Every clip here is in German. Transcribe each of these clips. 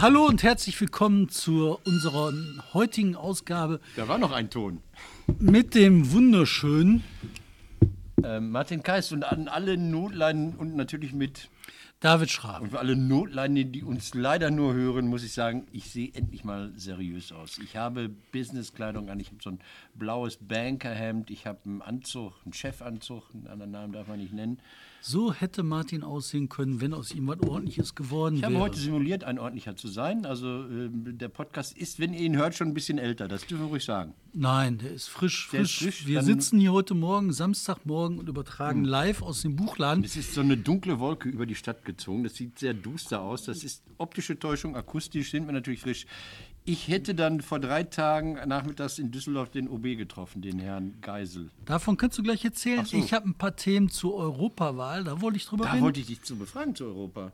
Hallo und herzlich willkommen zu unserer heutigen Ausgabe Da war noch ein Ton. mit dem wunderschönen Ähm, Martin Kais und an alle Notleiden und natürlich mit David Schraben. und für alle Notleidenden, die uns leider nur hören, muss ich sagen, ich sehe endlich mal seriös aus. Ich habe Businesskleidung an, ich habe so ein blaues Bankerhemd, ich habe einen Anzug, einen Chefanzug, einen anderen Namen darf man nicht nennen. So hätte Martin aussehen können, wenn aus ihm was Ordentliches geworden Ich habe wäre. heute simuliert, ein ordentlicher zu sein. Also ähm, der Podcast ist, wenn ihr ihn hört, schon ein bisschen älter. Das dürfen wir ruhig sagen. Nein, der ist frisch, Der ist frisch. frisch, Wir sitzen hier heute Morgen, Samstagmorgen, und übertragen Hm. live aus dem Buchladen. Es ist so eine dunkle Wolke über die Stadt gezogen. Das sieht sehr duster aus. Das ist optische Täuschung. Akustisch sind wir natürlich frisch. Ich hätte dann vor drei Tagen nachmittags in Düsseldorf den OB getroffen, den Herrn Geisel. Davon kannst du gleich erzählen. So. Ich habe ein paar Themen zur Europawahl, da wollte ich drüber Da reden. wollte ich dich zu befragen zu Europa.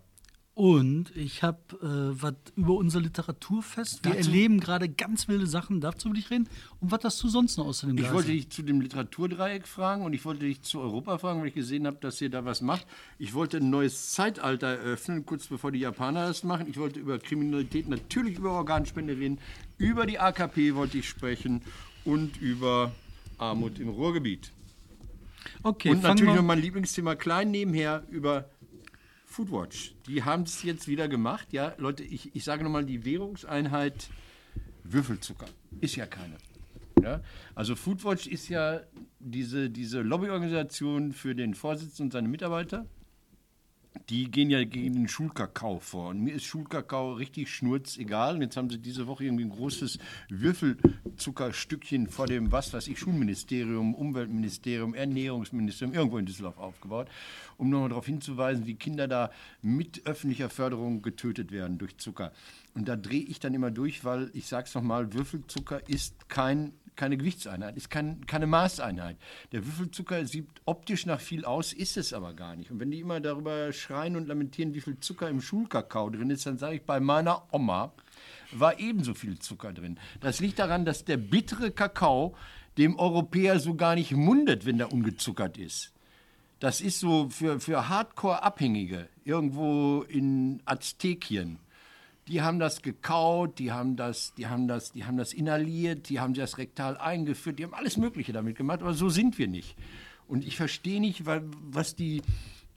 Und ich habe äh, was über unser Literaturfest. Wir Dazu- erleben gerade ganz wilde Sachen. Dazu will ich reden. Und was hast du sonst noch außerdem Ich wollte dich zu dem Literaturdreieck fragen und ich wollte dich zu Europa fragen, weil ich gesehen habe, dass ihr da was macht. Ich wollte ein neues Zeitalter eröffnen, kurz bevor die Japaner das machen. Ich wollte über Kriminalität, natürlich über Organspende reden, über die AKP wollte ich sprechen und über Armut im Ruhrgebiet. Okay, und natürlich noch mein Lieblingsthema klein nebenher über Foodwatch. Die haben es jetzt wieder gemacht. Ja, Leute, ich, ich sage nochmal, die Währungseinheit Würfelzucker ist ja keine. Ja? Also Foodwatch ist ja diese, diese Lobbyorganisation für den Vorsitzenden und seine Mitarbeiter. Die gehen ja gegen den Schulkakao vor. Und mir ist Schulkakao richtig schnurzegal. Und jetzt haben sie diese Woche irgendwie ein großes Würfelzuckerstückchen vor dem, was weiß ich, Schulministerium, Umweltministerium, Ernährungsministerium irgendwo in Düsseldorf aufgebaut, um nochmal darauf hinzuweisen, wie Kinder da mit öffentlicher Förderung getötet werden durch Zucker. Und da drehe ich dann immer durch, weil ich sage es nochmal, Würfelzucker ist kein keine Gewichtseinheit, ist kein, keine Maßeinheit. Der Würfelzucker sieht optisch nach viel aus, ist es aber gar nicht. Und wenn die immer darüber schreien und lamentieren, wie viel Zucker im Schulkakao drin ist, dann sage ich, bei meiner Oma war ebenso viel Zucker drin. Das liegt daran, dass der bittere Kakao dem Europäer so gar nicht mundet, wenn der ungezuckert ist. Das ist so für, für Hardcore-Abhängige irgendwo in Aztekien. Die haben das gekaut, die haben das, die haben das, die haben das inhaliert, die haben das rektal eingeführt, die haben alles Mögliche damit gemacht, aber so sind wir nicht. Und ich verstehe nicht, weil, was die,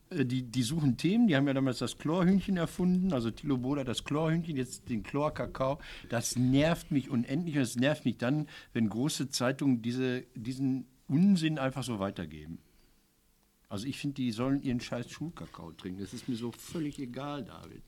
äh, die, die suchen Themen, die haben ja damals das Chlorhühnchen erfunden, also Thilo Boda das Chlorhühnchen, jetzt den Chlorkakao. Das nervt mich unendlich und es nervt mich dann, wenn große Zeitungen diese, diesen Unsinn einfach so weitergeben. Also ich finde, die sollen ihren scheiß Schulkakao trinken. Das ist mir so völlig egal, David.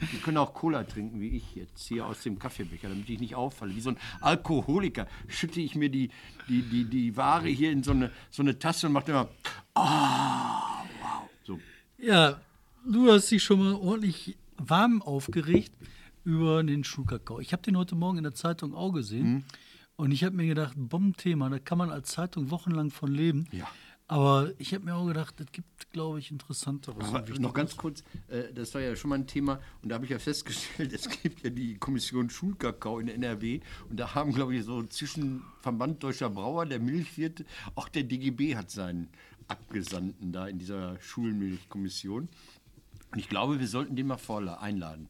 Die können auch Cola trinken, wie ich jetzt, hier aus dem Kaffeebecher, damit ich nicht auffalle. Wie so ein Alkoholiker schütte ich mir die, die, die, die Ware hier in so eine, so eine Tasse und mache immer, ah, wow. So. Ja, du hast dich schon mal ordentlich warm aufgeregt über den Schulkakao. Ich habe den heute Morgen in der Zeitung auch gesehen. Mhm. Und ich habe mir gedacht, Bombenthema, da kann man als Zeitung wochenlang von leben. Ja. Aber ich habe mir auch gedacht, es gibt, glaube ich, interessanteres. Aber noch ganz kurz, äh, das war ja schon mal ein Thema und da habe ich ja festgestellt, es gibt ja die Kommission Schulkakao in NRW und da haben, glaube ich, so zwischen Verband Deutscher Brauer, der Milchwirt, auch der DGB hat seinen Abgesandten da in dieser Schulmilchkommission. Und ich glaube, wir sollten den mal vorla einladen.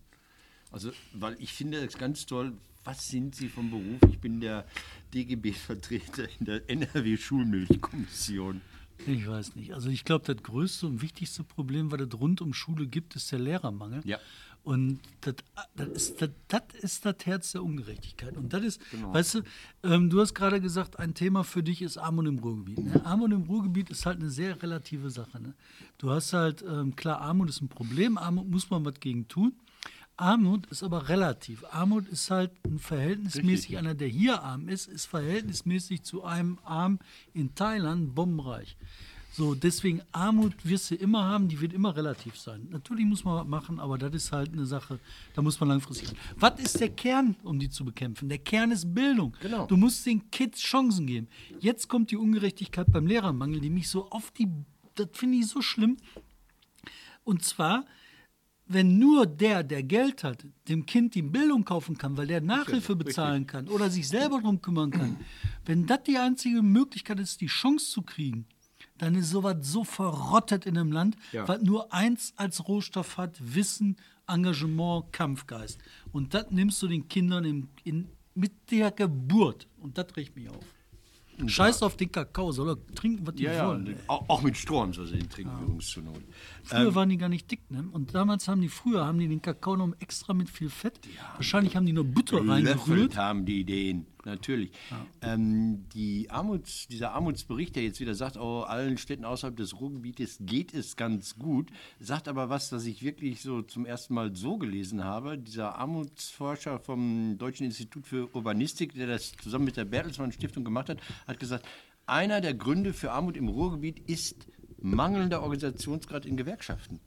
Also, weil ich finde es ganz toll, was sind Sie vom Beruf? Ich bin der DGB-Vertreter in der NRW-Schulmilchkommission. Ich weiß nicht. Also ich glaube, das größte und wichtigste Problem, was es rund um Schule gibt, ist der Lehrermangel. Ja. Und das, das, ist, das, das ist das Herz der Ungerechtigkeit. Und das ist, Genau. weißt du, ähm, du hast gerade gesagt, ein Thema für dich ist Armut im Ruhrgebiet. Ne? Armut im Ruhrgebiet ist halt eine sehr relative Sache. Ne? Du hast halt, ähm, klar, Armut ist ein Problem, Armut muss man was gegen tun. Armut ist aber relativ. Armut ist halt verhältnismäßig, Richtig. einer, der hier arm ist, ist verhältnismäßig zu einem Arm in Thailand bombenreich. So, deswegen Armut wirst du immer haben, die wird immer relativ sein. Natürlich muss man was machen, aber das ist halt eine Sache, da muss man langfristig. Was ist der Kern, um die zu bekämpfen? Der Kern ist Bildung. Genau. Du musst den Kids Chancen geben. Jetzt kommt die Ungerechtigkeit beim Lehrermangel, die mich so auf die, das finde ich so schlimm. Und zwar, wenn nur der, der Geld hat, dem Kind die Bildung kaufen kann, weil der Nachhilfe bezahlen kann oder sich selber darum kümmern kann, wenn das die einzige Möglichkeit ist, die Chance zu kriegen, dann ist sowas so verrottet in einem Land, Ja. was nur eins als Rohstoff hat: Wissen, Engagement, Kampfgeist. Und das nimmst du den Kindern in, in, mit der Geburt. Und das riecht mich auf. Scheiß auf den Kakao, soll er trinken, was die Ja, ja, wollen. und auch, mit Strom soll sie den trinken, übrigens zur Not. Früher waren die gar nicht dick, ne? Und damals haben die, früher haben die den Kakao noch extra mit viel Fett. Wahrscheinlich haben die nur Butter reingerührt. Löffelt haben die Ideen, natürlich. Ähm, die Armuts, dieser Armutsbericht, der jetzt wieder sagt, oh, allen Städten außerhalb des Ruhrgebietes geht es ganz gut, sagt aber was, das ich wirklich so zum ersten Mal so gelesen habe. Dieser Armutsforscher vom Deutschen Institut für Urbanistik, der das zusammen mit der Bertelsmann Stiftung gemacht hat, hat gesagt, einer der Gründe für Armut im Ruhrgebiet ist mangelnder Organisationsgrad in Gewerkschaften.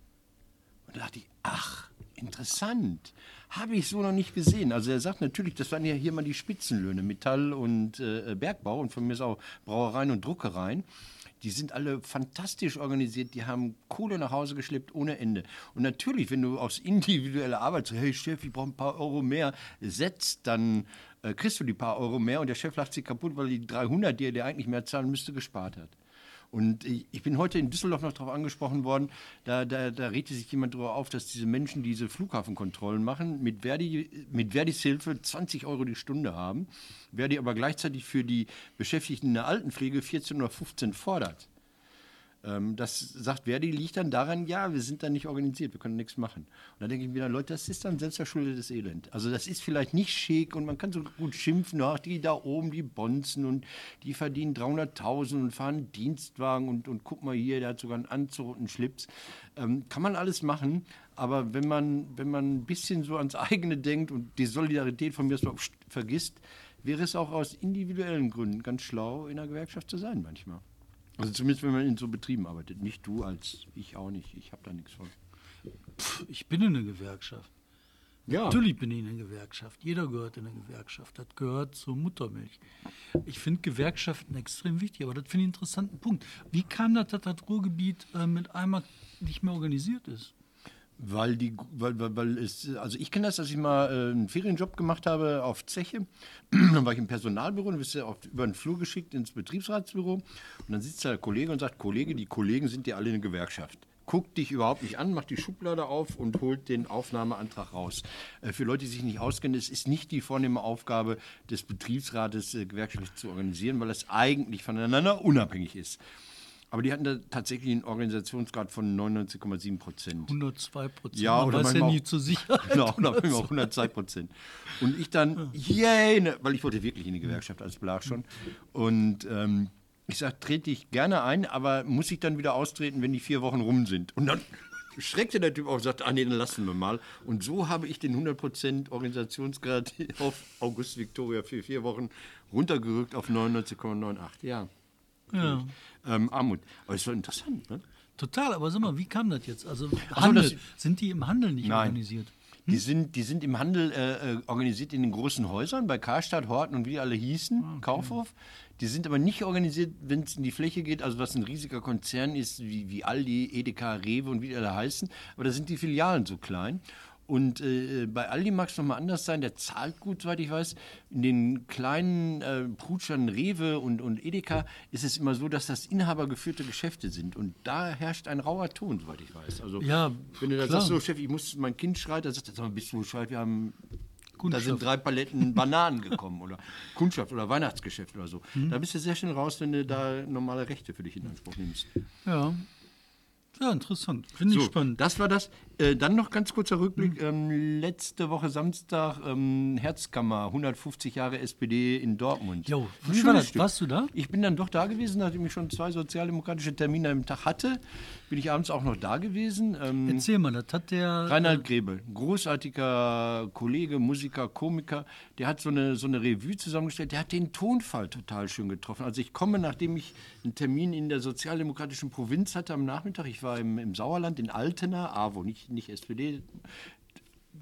Und da dachte ich, ach, interessant. Habe ich so noch nicht gesehen. Also er sagt natürlich, das waren ja hier mal die Spitzenlöhne, Metall und äh, Bergbau und von mir ist auch Brauereien und Druckereien. Die sind alle fantastisch organisiert, die haben Kohle nach Hause geschleppt ohne Ende. Und natürlich, wenn du aufs individuelle Arbeit so, hey Chef, ich brauche ein paar Euro mehr, setzt, dann äh, kriegst du die paar Euro mehr und der Chef lacht sich kaputt, weil die 300, die er dir eigentlich mehr zahlen müsste, gespart hat. Und ich bin heute in Düsseldorf noch darauf angesprochen worden, da, da, da regte sich jemand darüber auf, dass diese Menschen diese Flughafenkontrollen machen, mit, Verdi, mit Verdis Hilfe 20 Euro die Stunde haben, Verdi aber gleichzeitig für die Beschäftigten in der Altenpflege 14 oder 15 fordert. Ähm, das sagt Verdi, liegt dann daran, ja, wir sind da nicht organisiert, wir können nichts machen. Und da denke ich mir dann, Leute, das ist dann selbstverschuldetes Elend. Also das ist vielleicht nicht schick und man kann so gut schimpfen, ach, die da oben, die Bonzen und die verdienen 300.000 und fahren Dienstwagen und, und guck mal hier, der hat sogar einen Anzug und einen Schlips. Ähm, kann man alles machen, aber wenn man, wenn man ein bisschen so ans eigene denkt und die Solidarität von mir vergisst, wäre es auch aus individuellen Gründen ganz schlau, in einer Gewerkschaft zu sein manchmal. Also zumindest, wenn man in so Betrieben arbeitet. Nicht du als ich auch nicht. Ich habe da nichts von. Pff, Ich bin in der Gewerkschaft. Ja. Natürlich bin ich in der Gewerkschaft. Jeder gehört in der Gewerkschaft. Das gehört zur Muttermilch. Ich finde Gewerkschaften extrem wichtig, aber das finde ich einen interessanten Punkt. Wie kam das, dass das Ruhrgebiet äh, mit einmal nicht mehr organisiert ist? Weil die, weil, weil, weil es, also ich kenne das, dass ich mal äh, einen Ferienjob gemacht habe auf Zeche. dann war ich im Personalbüro und wirst ja über den Flur geschickt ins Betriebsratsbüro. Und dann sitzt da der Kollege und sagt, Kollege, die Kollegen sind ja alle in der Gewerkschaft. Guckt dich überhaupt nicht an, macht die Schublade auf und holt den Aufnahmeantrag raus. Äh, für Leute, die sich nicht auskennen, es ist nicht die vornehme Aufgabe des Betriebsrates, äh, gewerkschaftlich zu organisieren, weil es eigentlich voneinander unabhängig ist. Aber die hatten da tatsächlich einen Organisationsgrad von 99,7 Prozent. 102 Prozent. Ja, Man oder weiß ja nie auch- zu sicher. Genau, oder manchmal auch 102 Prozent. Und ich dann, yay, ne, weil ich wollte wirklich in die Gewerkschaft als Blag schon. Und ähm, ich sage, trete ich gerne ein, aber muss ich dann wieder austreten, wenn die vier Wochen rum sind. Und dann schreckte der Typ auf und sagte, ah nee, dann lassen wir mal. Und so habe ich den 100% Organisationsgrad auf August Victoria für vier Wochen runtergerückt auf 99,98. Ja, Ja. ähm, Armut. Aber es war interessant, ne? Total, aber sag mal, wie kam das jetzt? Also so, Handel, das- sind die im Handel nicht Nein. organisiert? Die sind, die sind im Handel äh, äh, organisiert in den großen Häusern, bei Karstadt, Horten und wie die alle hießen, Ah, Kaufhof. Die sind aber nicht organisiert, wenn es in die Fläche geht, also was ein riesiger Konzern ist, wie, wie Aldi, Edeka, Rewe und wie die alle heißen. Aber da sind die Filialen so klein. Und äh, bei Aldi mag es nochmal anders sein, der zahlt gut, soweit ich weiß. In den kleinen äh, Prutschern Rewe und, und Edeka ist es immer so, dass das inhabergeführte Geschäfte sind. Und da herrscht ein rauer Ton, soweit ich weiß. Also, Ja, wenn du da sagst, so Chef, ich muss, mein Kind schreit, dann sagt er, sag mal, bist du bescheid, wir haben, da Kunststoff. sind drei Paletten Bananen gekommen oder Kundschaft oder Weihnachtsgeschäft oder so. Mhm. Da bist du sehr schnell raus, wenn du da normale Rechte für dich in Anspruch nimmst. Ja. Ja, interessant. Finde ich So, spannend. das war das. Äh, dann noch ganz kurzer Rückblick. Mhm. Ähm, letzte Woche Samstag, ähm, Herzkammer, 150 Jahre SPD in Dortmund. Jo, wie war das? Stück. Warst du da? Ich bin dann doch da gewesen, nachdem ich schon zwei sozialdemokratische Termine am Tag hatte. Bin ich abends auch noch da gewesen. Ähm, Erzähl mal, das hat der. Reinhard Grebel, großartiger Kollege, Musiker, Komiker, der hat so eine, so eine Revue zusammengestellt, der hat den Tonfall total schön getroffen. Also ich komme, nachdem ich einen Termin in der sozialdemokratischen Provinz hatte am Nachmittag, ich war im, im Sauerland, in Altena, AWO, nicht, nicht SPD,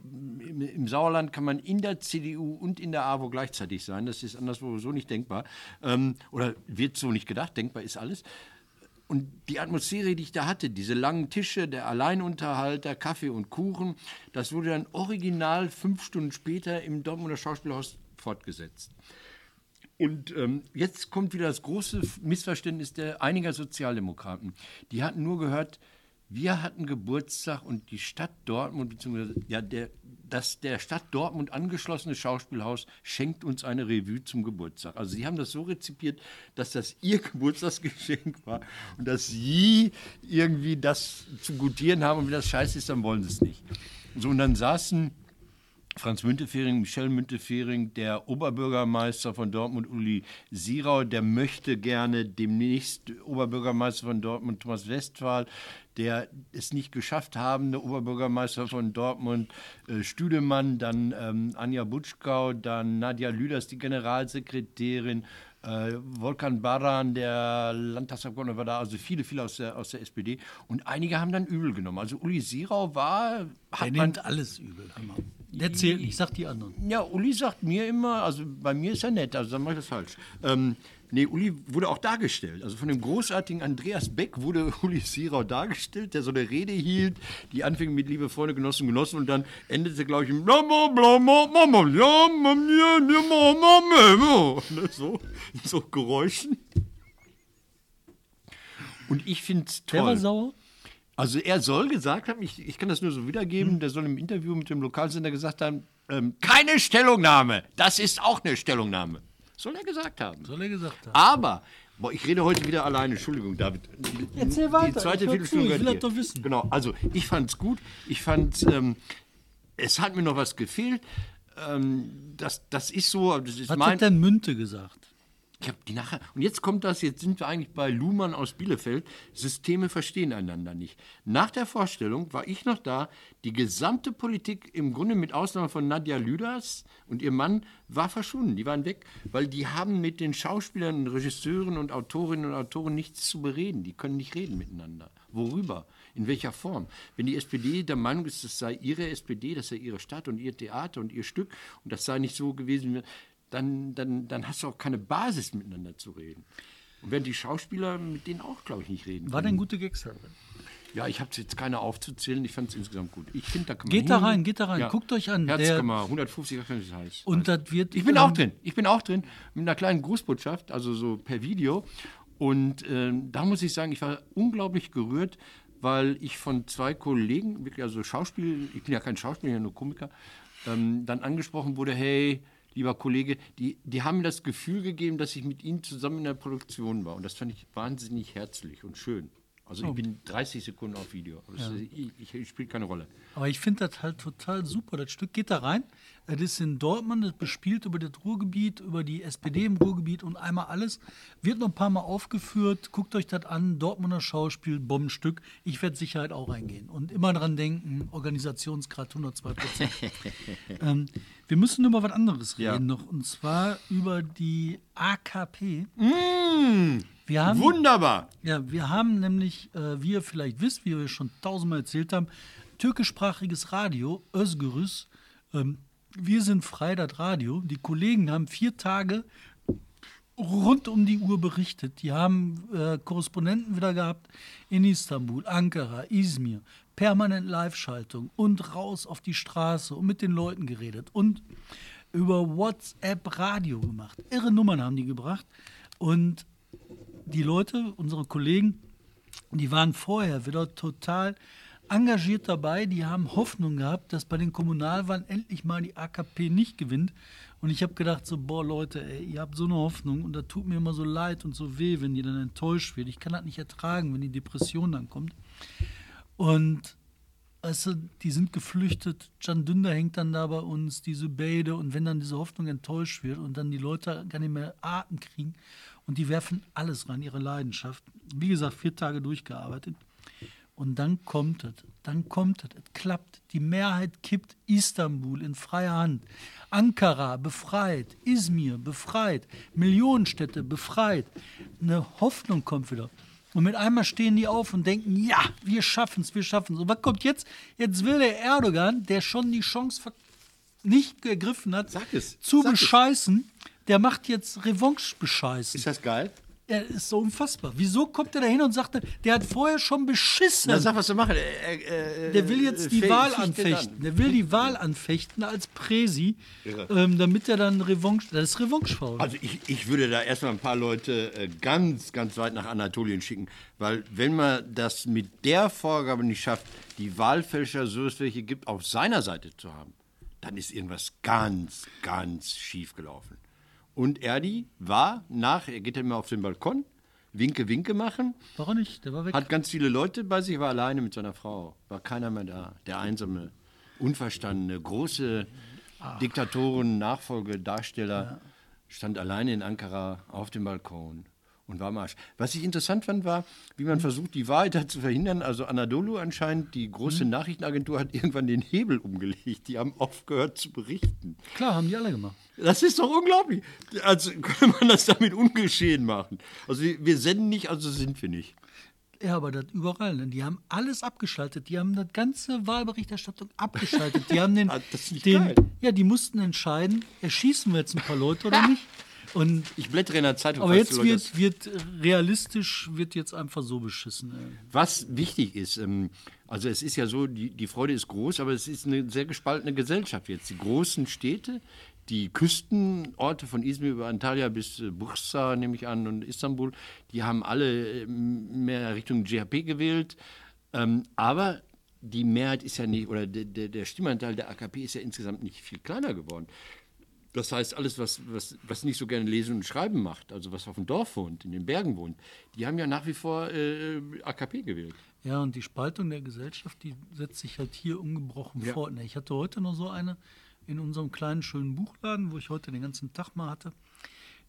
im, im Sauerland kann man in der CDU und in der AWO gleichzeitig sein. Das ist anderswo so nicht denkbar. Ähm, oder wird so nicht gedacht. Denkbar ist alles. Und die Atmosphäre, die ich da hatte, diese langen Tische, der Alleinunterhalt, der Kaffee und Kuchen, das wurde dann original fünf Stunden später im Dortmunder Schauspielhaus fortgesetzt. Und ähm, jetzt kommt wieder das große Missverständnis der einiger Sozialdemokraten. Die hatten nur gehört, wir hatten Geburtstag und die Stadt Dortmund, beziehungsweise ja, der, das der Stadt Dortmund angeschlossene Schauspielhaus schenkt uns eine Revue zum Geburtstag. Also sie haben das so rezipiert, dass das ihr Geburtstagsgeschenk war und dass sie irgendwie das zu gutieren haben und wenn das scheiße ist, dann wollen sie es nicht. So, und dann saßen Franz Müntefering, Michel Müntefering, der Oberbürgermeister von Dortmund, Uli Sirau, der möchte gerne demnächst Oberbürgermeister von Dortmund, Thomas Westphal, der es nicht geschafft haben, der Oberbürgermeister von Dortmund, äh, Stüdemann, dann ähm, Anja Butschkau, dann Nadja Lüders, die Generalsekretärin, äh, Volkan Baran, der Landtagsabgeordnete, war da, also viele, viele aus der, aus der SPD. Und einige haben dann übel genommen. Also Uli Sirau war. Hat der nimmt alles übel. Hammer. Der zählt nicht, sag die anderen. Ja, Uli sagt mir immer, also bei mir ist er nett, also dann mache ich das falsch. Ähm, nee, Uli wurde auch dargestellt. Also von dem großartigen Andreas Beck wurde Uli Sirau dargestellt, der so eine Rede hielt, die anfing mit liebe Freunde, Genossen, Genossen und dann endete, glaube ich, so, in so Geräuschen. Und ich finde es toll. Der war sauer? Also er soll gesagt haben, ich, ich kann das nur so wiedergeben, hm. der soll im Interview mit dem Lokalsender gesagt haben, ähm, keine Stellungnahme, das ist auch eine Stellungnahme. Soll er gesagt haben. Soll er gesagt haben. Aber, boah, ich rede heute wieder alleine, Entschuldigung, David. Erzähl weiter. Die zweite Viertelstunde ich will das doch wissen. Genau, also ich fand es gut, ich fand, ähm, es hat mir noch was gefehlt. Ähm, das, das ist so. Das ist was mein, hat denn Münte gesagt? Ich habe die nachher. Und jetzt kommt das, jetzt sind wir eigentlich bei Luhmann aus Bielefeld. Systeme verstehen einander nicht. Nach der Vorstellung war ich noch da. Die gesamte Politik, im Grunde mit Ausnahme von Nadja Lüders und ihr Mann, war verschwunden. Die waren weg, weil die haben mit den Schauspielern, Regisseuren und Autorinnen und Autoren nichts zu bereden. Die können nicht reden miteinander. Worüber? In welcher Form? Wenn die SPD der Meinung ist, das sei ihre SPD, das sei ihre Stadt und ihr Theater und ihr Stück und das sei nicht so gewesen, dann, dann, dann hast du auch keine Basis miteinander zu reden. Und werden die Schauspieler mit denen auch, glaube ich, nicht reden. War denn gute Gags? Ja, ich habe jetzt keine aufzuzählen, ich fand es insgesamt gut. Ich finde, da kann man Geht hin. da rein, geht da rein, ja. guckt euch an. Herzkammer, 150, das heißt. Und das wird. Ich bin auch drin, ich bin auch drin, mit einer kleinen Grußbotschaft, also so per Video. Und äh, da muss ich sagen, ich war unglaublich gerührt, weil ich von zwei Kollegen, wirklich also Schauspiel, ich bin ja kein Schauspieler, nur Komiker, ähm, dann angesprochen wurde, hey, lieber Kollege, die, die haben mir das Gefühl gegeben, dass ich mit ihnen zusammen in der Produktion war. Und das fand ich wahnsinnig herzlich und schön. Also ich oh. bin 30 Sekunden auf Video. Ja. ich, ich, ich spiele keine Rolle. Aber ich finde das halt total super. Das Stück geht da rein. Das ist in Dortmund, das bespielt über das Ruhrgebiet, über die SPD im Ruhrgebiet und einmal alles. Wird noch ein paar Mal aufgeführt. Guckt euch das an. Dortmunder Schauspiel, Bombenstück. Ich werde Sicherheit auch reingehen. Und immer dran denken, Organisationsgrad 102 Prozent. ähm, wir müssen über was anderes reden ja. noch. Und zwar über die AKP. Mmh. Wir haben, Wunderbar. Ja, wir haben nämlich, äh, wie ihr vielleicht wisst, wie wir schon tausendmal erzählt haben, türkischsprachiges Radio, Özgürüz. Ähm, wir sind frei, das Radio. Die Kollegen haben vier Tage rund um die Uhr berichtet. Die haben äh, Korrespondenten wieder gehabt in Istanbul, Ankara, Izmir, permanent Live-Schaltung und raus auf die Straße und mit den Leuten geredet und über WhatsApp Radio gemacht. Irre Nummern haben die gebracht und die Leute, unsere Kollegen, die waren vorher wieder total engagiert dabei. Die haben Hoffnung gehabt, dass bei den Kommunalwahlen endlich mal die AKP nicht gewinnt. Und ich habe gedacht, so, boah, Leute, ey, ihr habt so eine Hoffnung und da tut mir immer so leid und so weh, wenn die dann enttäuscht wird. Ich kann das nicht ertragen, wenn die Depression dann kommt. Und weißt du, die sind geflüchtet. Can Dünder hängt dann da bei uns, diese Beide. Und wenn dann diese Hoffnung enttäuscht wird und dann die Leute gar nicht mehr Atem kriegen und die werfen alles rein, ihre Leidenschaft. Wie gesagt, vier Tage durchgearbeitet. Und dann kommt es, dann kommt es, es klappt. Die Mehrheit kippt Istanbul in freier Hand. Ankara befreit, Izmir befreit, Millionenstädte befreit. Eine Hoffnung kommt wieder. Und mit einmal stehen die auf und denken, ja, wir schaffen es, wir schaffen es. Und was kommt jetzt? Jetzt will der Erdogan, der schon die Chance nicht gegriffen hat, zu bescheißen, es der macht jetzt Revanche bescheißen. Ist das geil? Er ist so unfassbar. Wieso kommt er da hin und sagt, der hat vorher schon beschissen? Na, sag, was du machen. Äh, äh, der will jetzt die äh, Wahl anfechten. an. Der will die Wahl anfechten als Präsi, ähm, damit er dann Revanche. Das ist Revanchefaul. Also ich, ich würde da erstmal ein paar Leute äh, ganz, ganz weit nach Anatolien schicken, weil wenn man das mit der Vorgabe nicht schafft, die Wahlfälscher, so es welche gibt, auf seiner Seite zu haben, dann ist irgendwas ganz, ganz schief gelaufen. Und Erdi war nach, er geht immer auf den Balkon, Winke, Winke machen, Warum nicht? Der war weg. hat ganz viele Leute bei sich, war alleine mit seiner Frau, war keiner mehr da. Der einsame, unverstandene, große Diktatoren, Nachfolge, Darsteller stand alleine in Ankara auf dem Balkon und war am Arsch. Was ich interessant fand, war, wie man versucht, die Wahrheit da zu verhindern. Also Anadolu anscheinend, die große Nachrichtenagentur, hat irgendwann den Hebel umgelegt. Die haben aufgehört zu berichten. Klar, haben die alle gemacht. Das ist doch unglaublich. Also könnte man das damit ungeschehen machen. Also wir senden nicht, also sind wir nicht. Ja, aber das überall. Ne? Die haben alles abgeschaltet. Die haben das ganze Wahlberichterstattung abgeschaltet. Die haben den, Ah, den ja, die mussten entscheiden, erschießen wir jetzt ein paar Leute oder nicht. Und Ich blättere in der Zeitung. aber jetzt wird, wird realistisch wird jetzt einfach so beschissen. ey. Was wichtig ist, ähm, also es ist ja so, die, die Freude ist groß, aber es ist eine sehr gespaltene Gesellschaft jetzt. Die großen Städte, die Küstenorte von Izmir über Antalya bis äh, Bursa, nehme ich an, und Istanbul, die haben alle ähm, mehr Richtung GHP gewählt. Ähm, aber die Mehrheit ist ja nicht, oder der, der, der Stimmanteil der AKP ist ja insgesamt nicht viel kleiner geworden. Das heißt, alles, was, was, was nicht so gerne lesen und schreiben macht, also was auf dem Dorf wohnt, in den Bergen wohnt, die haben ja nach wie vor äh, AKP gewählt. Ja, und die Spaltung der Gesellschaft, die setzt sich halt hier ungebrochen Ja. fort. Ne, Ich hatte heute noch so eine in unserem kleinen, schönen Buchladen, wo ich heute den ganzen Tag mal hatte.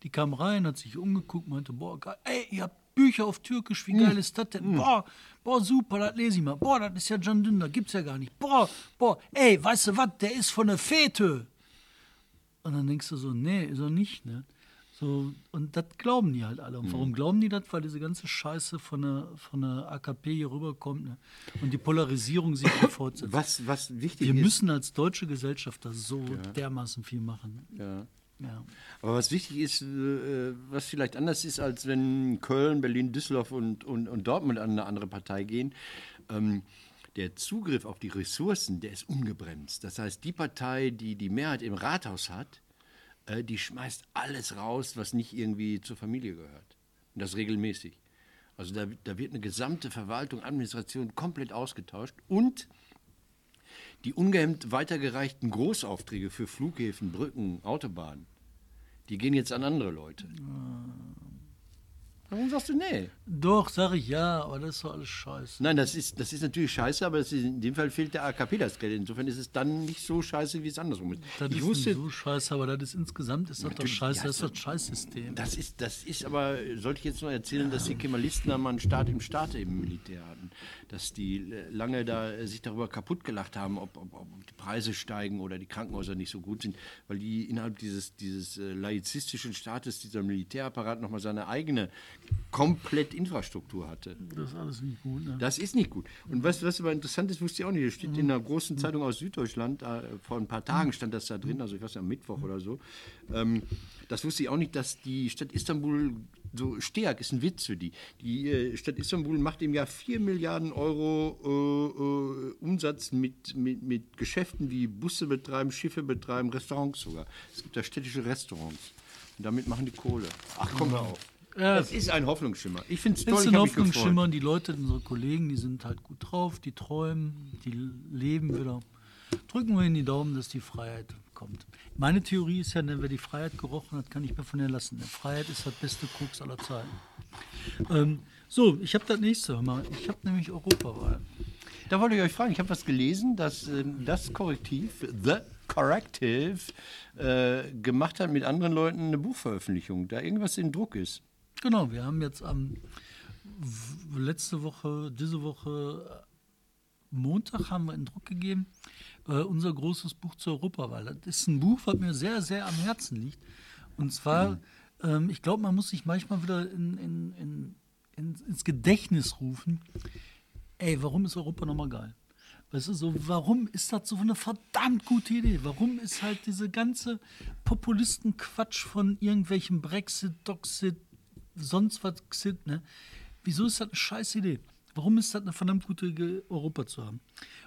Die kam rein, hat sich umgeguckt, meinte, boah, geil, ey, ihr habt Bücher auf Türkisch, wie geil ist das denn? Boah, boah, super, das lese ich mal. Boah, das ist ja Can Dündar, gibt's ja gar nicht. Boah, boah, ey, weißt du was, der ist von der Fete. Und dann denkst du so, nee, ist er nicht, ne? So, und das glauben die halt alle. Und warum glauben die das? Weil diese ganze Scheiße von der, von der AKP hier rüberkommt ne? und die Polarisierung sich hier fortsetzt. Was, was wichtig Wir ist. müssen als deutsche Gesellschaft da so dermaßen viel machen. Ja. Ja. Aber was wichtig ist, äh, was vielleicht anders ist, als wenn Köln, Berlin, Düsseldorf und, und, und Dortmund an eine andere Partei gehen, ähm, der Zugriff auf die Ressourcen, der ist ungebremst. Das heißt, die Partei, die die Mehrheit im Rathaus hat, äh, die schmeißt alles raus, was nicht irgendwie zur Familie gehört. Und das regelmäßig. Also da, da wird eine gesamte Verwaltung, Administration komplett ausgetauscht und die ungehemmt weitergereichten Großaufträge für Flughäfen, Brücken, Autobahnen, die gehen jetzt an andere Leute. Warum sagst du nee? Doch, sag ich ja, aber das ist doch alles scheiße. Nein, das ist, das ist natürlich scheiße, aber ist, in dem Fall fehlt der AKP das Geld. Insofern ist es dann nicht so scheiße, wie es andersrum ist. Das ich ist wusste, nicht so scheiße, aber das ist insgesamt ist das doch scheiße, ja, das ist das Scheißsystem. das ist, das ist aber, sollte ich jetzt noch erzählen, dass die Kemalisten einmal einen Staat im Staat im Militär hatten. Dass die lange da äh, sich darüber kaputt gelacht haben, ob, ob, ob die Preise steigen oder die Krankenhäuser nicht so gut sind, weil die innerhalb dieses, dieses äh, laizistischen Staates, dieser Militärapparat nochmal seine eigene komplett Infrastruktur hatte. Das ist alles nicht gut. Ne? Das ist nicht gut. Und was, was aber interessant ist, wusste ich auch nicht. Das steht in einer großen Zeitung aus Süddeutschland, äh, vor ein paar Tagen stand das da drin, also ich weiß nicht, am Mittwoch oder so. Ähm, das wusste ich auch nicht, dass die Stadt Istanbul so stark ist, ein Witz für die. Die äh, Stadt Istanbul macht im Jahr 4 Milliarden Euro äh, äh, Umsatz mit, mit, mit Geschäften wie Busse betreiben, Schiffe betreiben, Restaurants sogar. Es gibt da städtische Restaurants. Und damit machen die Kohle. Ach, komm mal auf. Ja. Es ist ein Hoffnungsschimmer. Ich finde es Das toll, ist ich ein. Hoffnungsschimmer. Die Leute, unsere Kollegen, die sind halt gut drauf, die träumen, die leben wieder. Drücken wir in die Daumen, dass die Freiheit kommt. Meine Theorie ist ja, ne, wer die Freiheit gerochen hat, kann nicht mehr von ihr lassen. Ne? Freiheit ist das beste Koks aller Zeiten. Ähm, so, ich habe das nächste. Mal. Ich habe nämlich Europawahl. Da wollte ich euch fragen, ich habe was gelesen, dass ähm, das Korrektiv, The Corrective, äh, gemacht hat mit anderen Leuten eine Buchveröffentlichung, da irgendwas in Druck ist. Genau, wir haben jetzt am letzte Woche, diese Woche Montag haben wir in Druck gegeben äh, unser großes Buch zur Europawahl. Das ist ein Buch, was mir sehr, sehr am Herzen liegt. Und zwar, ähm, ich glaube, man muss sich manchmal wieder in, in, in, ins Gedächtnis rufen, ey, warum ist Europa nochmal geil? Weißt du, so, warum ist das so eine verdammt gute Idee? Warum ist halt diese ganze Populistenquatsch von irgendwelchen Brexit, Doxit, sonst was sind, ne? Wieso ist das eine scheiß Idee? Warum ist das eine verdammt gute Europa zu haben?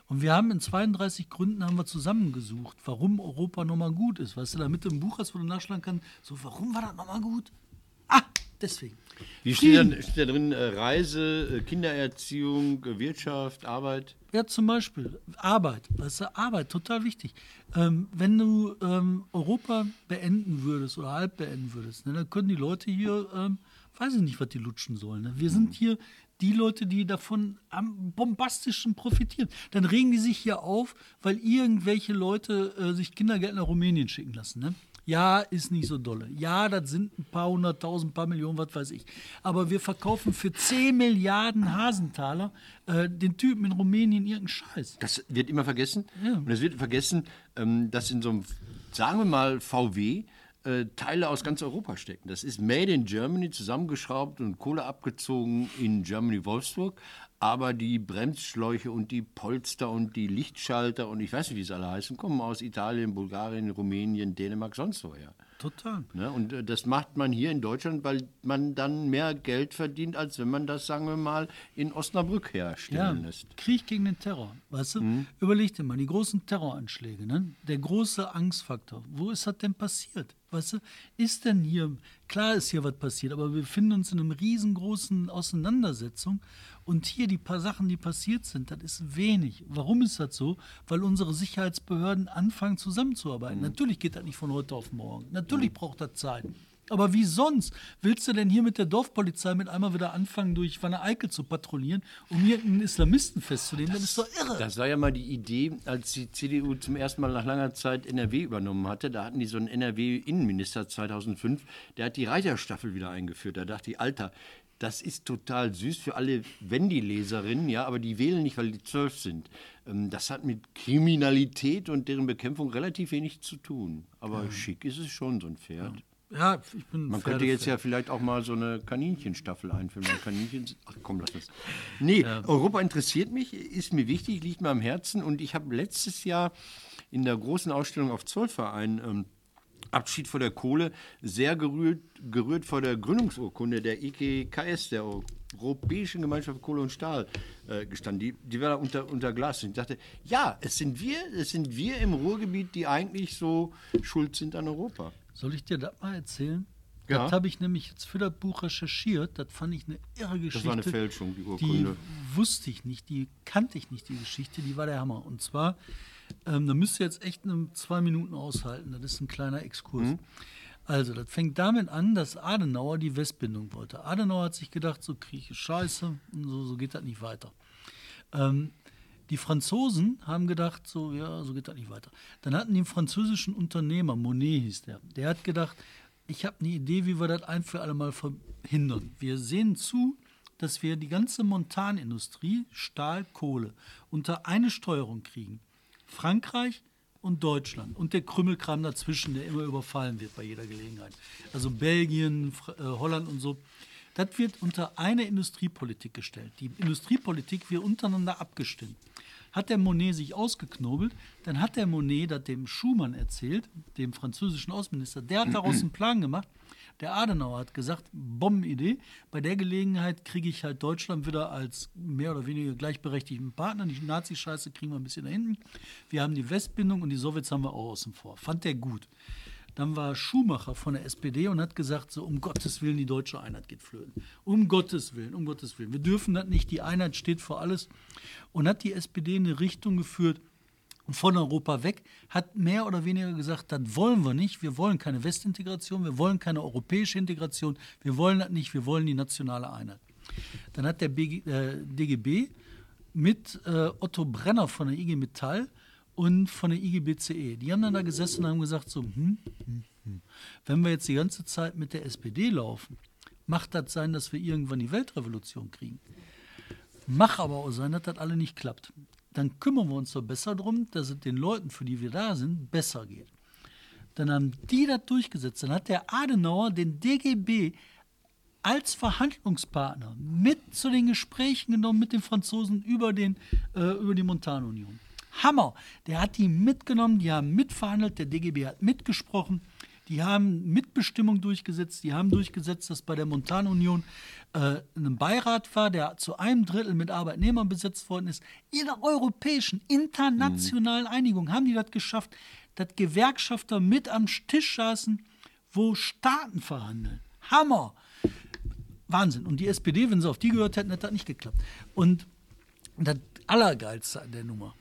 Und wir haben in 32 Gründen haben wir zusammengesucht, warum Europa nochmal gut ist. Weißt du, damit du ein Buch hast, wo du nachschlagen kannst, so, warum war das nochmal gut? Ah, deswegen. Wie steht da, steht da drin? Äh, Reise, äh, Kindererziehung, äh, Wirtschaft, Arbeit? Ja, zum Beispiel Arbeit. Weißt du, Arbeit, total wichtig. Ähm, wenn du ähm, Europa beenden würdest oder halb beenden würdest, ne, dann können die Leute hier, ähm, weiß ich nicht, was die lutschen sollen. Ne? Wir sind hier die Leute, die davon am bombastischen profitieren. Dann regen die sich hier auf, weil irgendwelche Leute äh, sich Kindergeld nach Rumänien schicken lassen. Ne? Ja, ist nicht so dolle. Ja, das sind ein paar hunderttausend, ein paar Millionen, was weiß ich. Aber wir verkaufen für 10 Milliarden Hasentaler äh, den Typen in Rumänien irgendeinen Scheiß. Das wird immer vergessen. Ja. Und es wird vergessen, ähm, dass in so einem, sagen wir mal, VW äh, Teile aus ganz Europa stecken. Das ist Made in Germany, zusammengeschraubt und Kohle abgezogen in Germany Wolfsburg. Aber die Bremsschläuche und die Polster und die Lichtschalter und ich weiß nicht, wie sie alle heißen, kommen aus Italien, Bulgarien, Rumänien, Dänemark, sonst woher. Total. Ne? Und äh, das macht man hier in Deutschland, weil man dann mehr Geld verdient, als wenn man das, sagen wir mal, in Osnabrück Ja, herstellen lässt. Krieg gegen den Terror, weißt du? Überleg dir mal, die großen Terroranschläge, ne? der große Angstfaktor. Wo ist das denn passiert? Weißt du, ist denn hier, klar ist hier was passiert, aber wir befinden uns in einer riesengroßen Auseinandersetzung und hier die paar Sachen, die passiert sind, das ist wenig. Warum ist das so? Weil unsere Sicherheitsbehörden anfangen zusammenzuarbeiten. Natürlich geht das nicht von heute auf morgen. Natürlich braucht das Zeit. Aber wie sonst willst du denn hier mit der Dorfpolizei mit einmal wieder anfangen, durch Wanne Eickel zu patrouillieren, um hier einen Islamisten festzunehmen? Das ist doch irre. Das war ja mal die Idee, als die CDU zum ersten Mal nach langer Zeit NRW übernommen hatte. Da hatten die so einen NRW-Innenminister 2005, der hat die Reiterstaffel wieder eingeführt. Da dachte ich, Alter, das ist total süß für alle Wendy-Leserinnen, ja, aber die wählen nicht, weil die zwölf sind. Ähm, Das hat mit Kriminalität und deren Bekämpfung relativ wenig zu tun. Aber schick ist es schon, so ein Pferd. Ja, ich bin Man könnte jetzt ja vielleicht auch mal so eine Kaninchenstaffel einführen. Kaninchen, ach komm, lass das. Nee, Europa interessiert mich, ist mir wichtig, liegt mir am Herzen. Und ich habe letztes Jahr in der großen Ausstellung auf Zollverein ähm, Abschied vor der Kohle sehr gerührt, gerührt vor der Gründungsurkunde der IGKS, der Europäischen Gemeinschaft Kohle und Stahl, äh, gestanden. Die, die war da unter, unter Glas. Und ich dachte, ja, es sind, wir, es sind wir im Ruhrgebiet, die eigentlich so schuld sind an Europa. Soll ich dir das mal erzählen? Ja. Das habe ich nämlich jetzt für das Buch recherchiert. Das fand ich eine irre Geschichte. Das war eine Fälschung, die Die Urkunde. wusste ich nicht, die kannte ich nicht, die Geschichte, die war der Hammer. Und zwar, ähm, da müsst ihr jetzt echt zwei Minuten aushalten, das ist ein kleiner Exkurs. Mhm. Also, das fängt damit an, dass Adenauer die Westbindung wollte. Adenauer hat sich gedacht, so Krieg ist scheiße, und so, so geht das nicht weiter. Ähm, die Franzosen haben gedacht, so, ja, so geht das nicht weiter. Dann hatten die einen französischen Unternehmer, Monet hieß der, der hat gedacht, ich habe eine Idee, wie wir das ein für alle Mal verhindern. Wir sehen zu, dass wir die ganze Montanindustrie, Stahl, Kohle, unter eine Steuerung kriegen. Frankreich und Deutschland und der Krümmelkram dazwischen, der immer überfallen wird bei jeder Gelegenheit. Also Belgien, äh, Holland und so. Das wird unter eine Industriepolitik gestellt. Die Industriepolitik wird untereinander abgestimmt. Hat der Monet sich ausgeknobelt, dann hat der Monet das dem Schumann erzählt, dem französischen Außenminister. Der hat daraus einen Plan gemacht. Der Adenauer hat gesagt, Bombenidee. Bei der Gelegenheit kriege ich halt Deutschland wieder als mehr oder weniger gleichberechtigten Partner. Die Nazi-Scheiße kriegen wir ein bisschen da hinten. Wir haben die Westbindung und die Sowjets haben wir auch außen vor. Fand der gut. Dann war Schumacher von der SPD und hat gesagt, so um Gottes Willen, die deutsche Einheit geht flöten. Um Gottes Willen, um Gottes Willen. Wir dürfen das nicht, die Einheit steht vor alles. Und hat die SPD in eine Richtung geführt, von Europa weg, hat mehr oder weniger gesagt, das wollen wir nicht, wir wollen keine Westintegration, wir wollen keine europäische Integration, wir wollen das nicht, wir wollen die nationale Einheit. Dann hat der BG, äh, DGB mit äh, Otto Brenner von der IG Metall und von der IG BCE, die haben dann da gesessen und haben gesagt, so, hm, hm, hm. wenn wir jetzt die ganze Zeit mit der SPD laufen, macht das sein, dass wir irgendwann die Weltrevolution kriegen. Mach aber auch sein, dass das alle nicht klappt. Dann kümmern wir uns doch besser darum, dass es den Leuten, für die wir da sind, besser geht. Dann haben die das durchgesetzt. Dann hat der Adenauer den DGB als Verhandlungspartner mit zu den Gesprächen genommen mit den Franzosen über, den, äh, über die Montanunion. Hammer! Der hat die mitgenommen, die haben mitverhandelt, der DGB hat mitgesprochen. Die haben Mitbestimmung durchgesetzt, die haben durchgesetzt, dass bei der Montanunion äh, ein Beirat war, der zu einem Drittel mit Arbeitnehmern besetzt worden ist. In der europäischen, internationalen Einigung haben die das geschafft, dass Gewerkschafter mit am Tisch saßen, wo Staaten verhandeln. Hammer! Wahnsinn. Und die SPD, wenn sie auf die gehört hätten, hätte das nicht geklappt. Und das Allergeilste an der Nummer,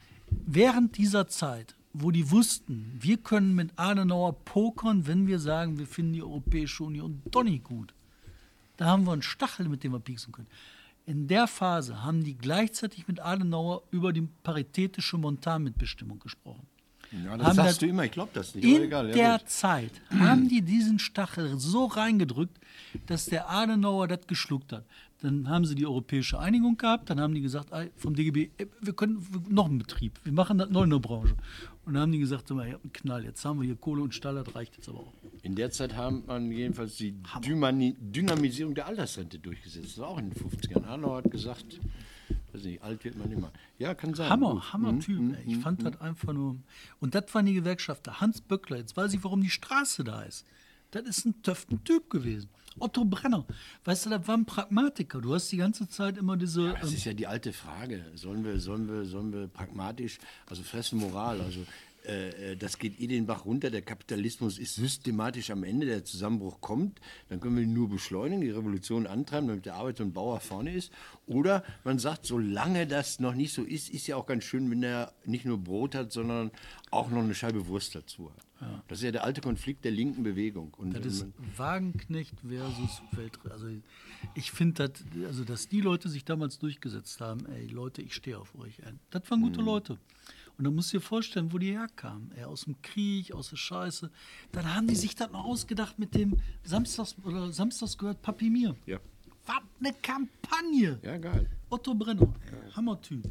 während dieser Zeit, wo die wussten, wir können mit Adenauer pokern, wenn wir sagen, wir finden die Europäische Union doch nicht gut. Da haben wir einen Stachel, mit dem wir pieksen können. In der Phase haben die gleichzeitig mit Adenauer über die paritätische Montanmitbestimmung gesprochen. Ja, das sagst du immer, ich glaube das nicht. In egal, ja, der gut. Zeit haben die diesen Stachel so reingedrückt, dass der Adenauer das geschluckt hat. Dann haben sie die europäische Einigung gehabt, dann haben die gesagt, vom DGB, ey, wir können noch einen Betrieb, wir machen das neu in der Branche. Und dann haben die gesagt, sag mal, ihr habt einen Knall, jetzt haben wir hier Kohle und Stahl, das reicht jetzt aber auch. In der Zeit haben man jedenfalls die Dynamisierung der Altersrente durchgesetzt. Das war auch in den 50ern. Hanau hat gesagt, weiß nicht, alt wird man immer. Ja, kann sein. Hammer, Gut. Hammer Typ. Mhm. Ich fand das einfach nur. Und das waren die Gewerkschafter. Hans Böckler, jetzt weiß ich, warum die Straße da ist. Das ist ein töften Typ gewesen. Otto Brenner. Weißt du, das war ein Pragmatiker. Du hast die ganze Zeit immer diese. Das ähm, ist ja die alte Frage. Sollen wir, sollen wir, sollen wir pragmatisch, also fressen Moral, also das geht eh den Bach runter, der Kapitalismus ist systematisch am Ende, der Zusammenbruch kommt, dann können wir ihn nur beschleunigen, die Revolution antreiben, damit der Arbeiter und Bauer vorne ist. Oder man sagt, solange das noch nicht so ist, ist ja auch ganz schön, wenn er nicht nur Brot hat, sondern auch noch eine Scheibe Wurst dazu hat. Das ist ja der alte Konflikt der linken Bewegung. Und Das ist man- Wagenknecht versus Weltre. Also ich finde, das, also dass die Leute sich damals durchgesetzt haben, ey Leute, ich stehe auf euch. Ey. Das waren gute Leute. Und dann musst du dir vorstellen, wo die herkamen. Ey, aus dem Krieg, aus der Scheiße. Dann haben die sich das noch ausgedacht mit dem Samstags oder Samstags gehört Papi mir. ja. Was eine Kampagne. ja, geil. Otto Brenner, ey, Hammertyp.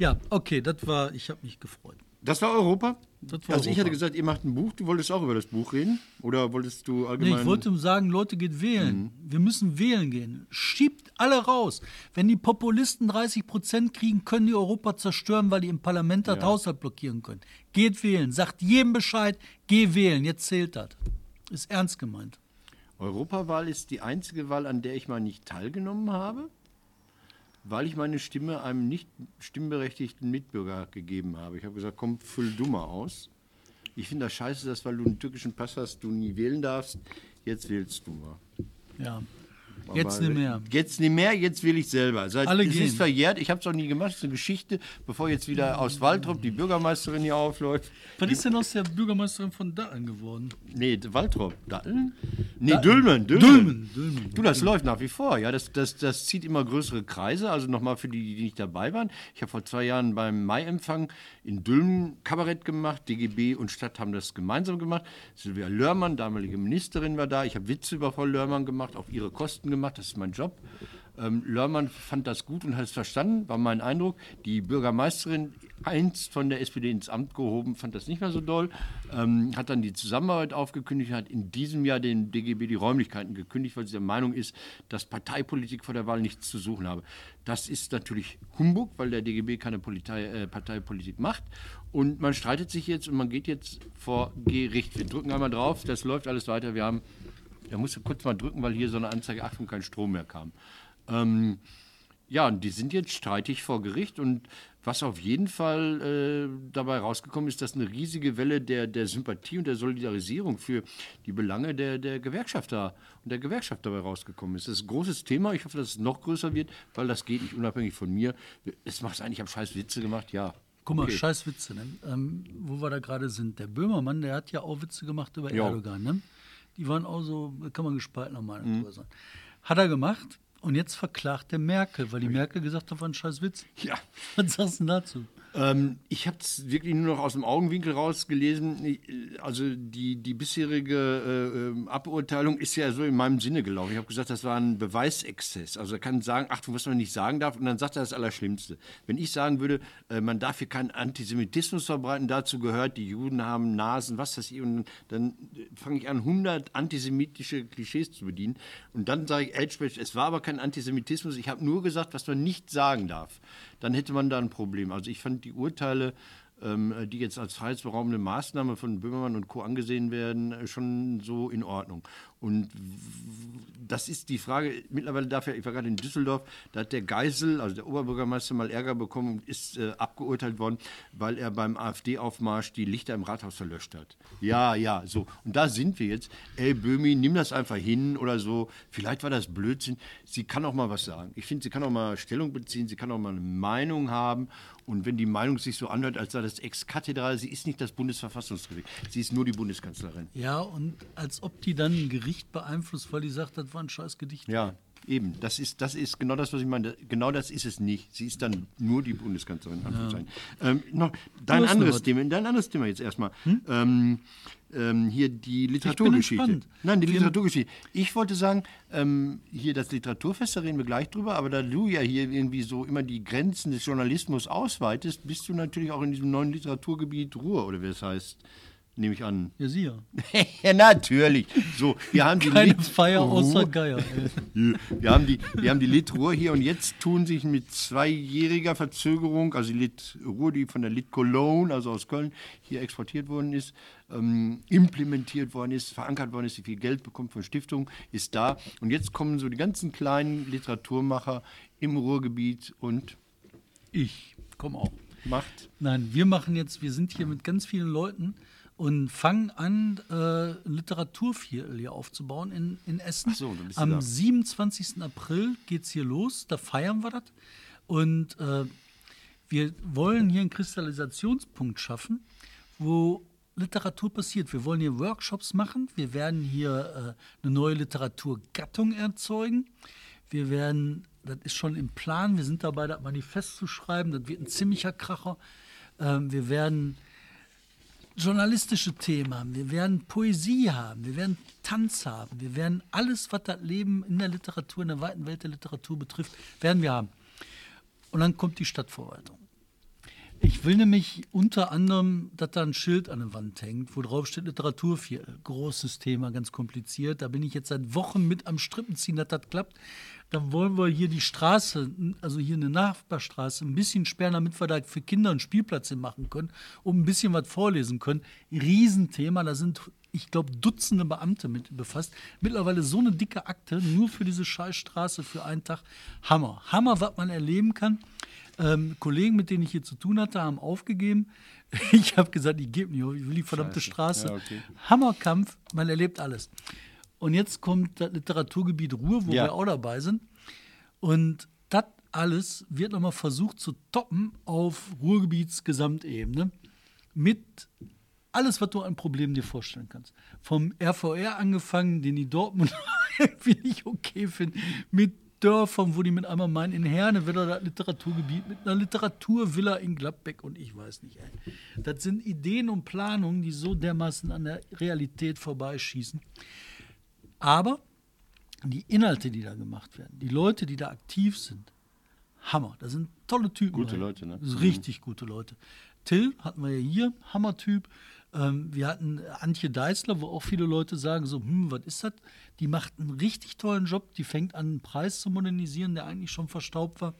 Ja, okay, das war, ich habe mich gefreut. Das war Europa? Das war also ich Europa. hatte gesagt, ihr macht ein Buch, du wolltest auch über das Buch reden? Oder wolltest du Nee, allgemein... ich wollte sagen, Leute, geht wählen. Mhm. Wir müssen wählen gehen. Schiebt alle raus. Wenn die Populisten 30 Prozent kriegen, können die Europa zerstören, weil die im Parlament das Haushalt blockieren können. Geht wählen. Sagt jedem Bescheid, geh wählen. Jetzt zählt das. Ist ernst gemeint. Europawahl ist die einzige Wahl, an der ich mal nicht teilgenommen habe, weil ich meine Stimme einem nicht stimmberechtigten Mitbürger gegeben habe. Ich habe gesagt, komm, füll du mal aus. Ich finde das scheiße, dass weil du einen türkischen Pass hast, du nie wählen darfst. Jetzt wählst du mal. Ja. Jetzt Aber nicht mehr. Jetzt nicht mehr, jetzt will ich selber. Seit, Alle es gehen. ist verjährt, ich habe es auch nie gemacht, es ist eine Geschichte, bevor jetzt wieder aus Waldrop die Bürgermeisterin hier aufläuft. Was ist denn aus der Bürgermeisterin von Datteln geworden? Nee, Waldrop. Datteln? Nee, Dülmen. Dülmen, Dülmen. Du, das läuft nach wie vor. Ja, das, das, das zieht immer größere Kreise. Also nochmal für die, die nicht dabei waren. Ich habe vor zwei Jahren beim Mai-Empfang in Dülmen Kabarett gemacht. DGB und Stadt haben das gemeinsam gemacht. Silvia Lörmann, damalige Ministerin, war da. Ich habe Witze über Frau Lörmann gemacht, auf ihre Kosten gemacht. Das ist mein Job. Ähm, Lörmann fand das gut und hat es verstanden, war mein Eindruck. Die Bürgermeisterin, einst von der SPD ins Amt gehoben, fand das nicht mehr so doll, ähm, hat dann die Zusammenarbeit aufgekündigt hat in diesem Jahr den DGB die Räumlichkeiten gekündigt, weil sie der Meinung ist, dass Parteipolitik vor der Wahl nichts zu suchen habe. Das ist natürlich Humbug, weil der DGB keine Politei, äh, Parteipolitik macht. Und man streitet sich jetzt und man geht jetzt vor Gericht. Wir drücken einmal drauf, das läuft alles weiter. Wir haben, da musste kurz mal drücken, weil hier so eine Anzeige, Achtung, kein Strom mehr kam. Ähm, ja, und die sind jetzt streitig vor Gericht und was auf jeden Fall äh, dabei rausgekommen ist, dass eine riesige Welle der, der Sympathie und der Solidarisierung für die Belange der, der Gewerkschafter und der Gewerkschaft dabei rausgekommen ist. Das ist ein großes Thema. Ich hoffe, dass es noch größer wird, weil das geht nicht unabhängig von mir. Es macht sein, ich habe scheiß Witze gemacht, ja. Guck mal, Okay. scheiß Witze, ne? ähm, wo wir da gerade sind. Der Böhmermann, der hat ja auch Witze gemacht über Jo. Erdogan. Ne? Die waren auch so, kann man gespaltener Meinung Mhm. sein. Hat er gemacht und jetzt verklagt der Merkel, weil die Merkel gesagt hat, war ein scheiß Witz. Ja. Was sagst du denn dazu? Ähm, ich habe es wirklich nur noch aus dem Augenwinkel rausgelesen. Äh, Also die, die bisherige äh, ähm, Aburteilung ist ja so in meinem Sinne gelaufen. Ich habe gesagt, das war ein Beweisexzess. Also er kann sagen, Achtung, was man nicht sagen darf, und dann sagt er das Allerschlimmste. Wenn ich sagen würde, äh, man darf hier keinen Antisemitismus verbreiten, dazu gehört, die Juden haben Nasen, was das ich, und dann äh, fange ich an, 100 antisemitische Klischees zu bedienen. Und dann sage ich, Elspeth, es war aber kein Antisemitismus, ich habe nur gesagt, was man nicht sagen darf. Dann hätte man da ein Problem. Also ich fand die Urteile ähm, die jetzt als freiheitsberaubende Maßnahme von Böhmermann und Co. angesehen werden, äh, schon so in Ordnung. Und das ist die Frage, mittlerweile darf ja, ich war gerade in Düsseldorf, da hat der Geisel, also der Oberbürgermeister, mal Ärger bekommen und ist äh, abgeurteilt worden, weil er beim AfD-Aufmarsch die Lichter im Rathaus verlöscht hat. Ja, ja, so. Und da sind wir jetzt. Ey, Böhmi, nimm das einfach hin oder so. Vielleicht war das Blödsinn. Sie kann auch mal was sagen. Ich finde, sie kann auch mal Stellung beziehen, sie kann auch mal eine Meinung haben. Und wenn die Meinung sich so anhört, als sei das ex-kathedral, sie ist nicht das Bundesverfassungsgericht, sie ist nur die Bundeskanzlerin. Ja, und als ob die dann ein Gericht beeinflusst, weil die sagt, das war ein scheiß Gedicht. Ja, eben. Das ist, das ist genau das, was ich meine. Genau das ist es nicht. Sie ist dann nur die Bundeskanzlerin. Ja. Ähm, noch, dein, anderes Thema, dein anderes Thema jetzt erstmal. Hm? Ähm, ähm, hier die Literaturgeschichte. Nein, die Literaturgeschichte. Ich wollte sagen, ähm, hier das Literaturfest, da reden wir gleich drüber, aber da du ja hier irgendwie so immer die Grenzen des Journalismus ausweitest, bist du natürlich auch in diesem neuen Literaturgebiet Ruhr, oder wie es heißt. Nehme ich an. Ja, Sie ja. ja, natürlich. So, wir haben die Keine Lit Feier außer Geier. wir, haben die, wir haben die Lit Ruhr hier und jetzt tun sich mit zweijähriger Verzögerung, also die Lit Ruhr, die von der Lit Cologne, also aus Köln, hier exportiert worden ist, ähm, implementiert worden ist, verankert worden ist, die viel Geld bekommt von Stiftungen, ist da. Und jetzt kommen so die ganzen kleinen Literaturmacher im Ruhrgebiet und ich komme auch. Macht? Nein, wir machen jetzt, wir sind hier mit ganz vielen Leuten und fangen an, äh, Literaturviertel hier aufzubauen in, in Essen. So, Am da. 27. April geht es hier los, da feiern wir das. Und äh, wir wollen hier einen Kristallisationspunkt schaffen, wo Literatur passiert. Wir wollen hier Workshops machen, wir werden hier äh, eine neue Literaturgattung erzeugen. Wir werden, das ist schon im Plan, wir sind dabei, das Manifest zu schreiben, das wird ein ziemlicher Kracher. Ähm, wir werden journalistische Themen haben, wir werden Poesie haben, wir werden Tanz haben, wir werden alles, was das Leben in der Literatur, in der weiten Welt der Literatur betrifft, werden wir haben. Und dann kommt die Stadtverwaltung. Ich will nämlich unter anderem, dass da ein Schild an der Wand hängt, wo drauf steht Literaturviertel. Großes Thema, ganz kompliziert. Da bin ich jetzt seit Wochen mit am Strippen ziehen, dass das klappt. Dann wollen wir hier die Straße, also hier eine Nachbarstraße, ein bisschen sperren, damit wir da für Kinder einen Spielplatz machen können, um ein bisschen was vorlesen können. Riesenthema, da sind ich glaube, Dutzende Beamte mit befasst. Mittlerweile so eine dicke Akte, nur für diese Scheißstraße für einen Tag. Hammer. Hammer, was man erleben kann. Ähm, Kollegen, mit denen ich hier zu tun hatte, haben aufgegeben. Ich habe gesagt, ich gebe nicht ich will die verdammte Scheiße. Straße. Ja, okay. Hammerkampf, man erlebt alles. Und jetzt kommt das Literaturgebiet Ruhr, wo ja. wir auch dabei sind. Und das alles wird nochmal versucht zu toppen auf Ruhrgebietsgesamtebene mit alles, was du an Problemen dir vorstellen kannst. Vom RVR angefangen, den die Dortmund irgendwie nicht okay finden, mit Dörfern, wo die mit einmal meinen, in Herne wird das Literaturgebiet mit einer Literaturvilla in Gladbeck und ich weiß nicht. Ey. Das sind Ideen und Planungen, die so dermaßen an der Realität vorbeischießen. Aber die Inhalte, die da gemacht werden, die Leute, die da aktiv sind, Hammer. Das sind tolle Typen. Gute Leute, ne? Richtig gute Leute. Till hatten wir ja hier, Hammertyp. Ähm, wir hatten Antje Deißler, wo auch viele Leute sagen so, hm, was ist das? Die macht einen richtig tollen Job. Die fängt an, einen Preis zu modernisieren, der eigentlich schon verstaubt war.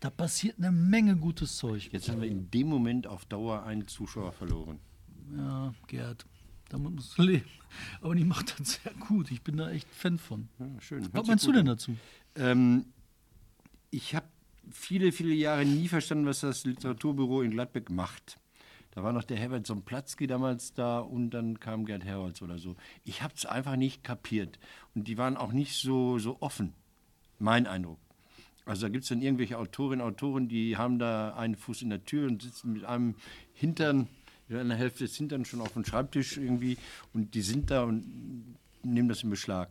Da passiert eine Menge gutes Zeug. Jetzt haben wir in dem Moment auf Dauer einen Zuschauer verloren. Ja, Gerd, damit musst du leben. Aber die macht das sehr gut. Ich bin da echt Fan von. Ja, schön. Was meinst du denn dazu? Ähm, ich habe viele, viele Jahre nie verstanden, was das Literaturbüro in Gladbeck macht. Da war noch der Herbert Somplatzki damals da und dann kam Gerd Herolz oder so. Ich habe es einfach nicht kapiert. Und die waren auch nicht so, so offen, mein Eindruck. Also da gibt es dann irgendwelche Autorinnen, Autoren, die haben da einen Fuß in der Tür und sitzen mit einem Hintern, mit einer Hälfte des Hintern schon auf dem Schreibtisch irgendwie und die sind da und nehmen das in Beschlag.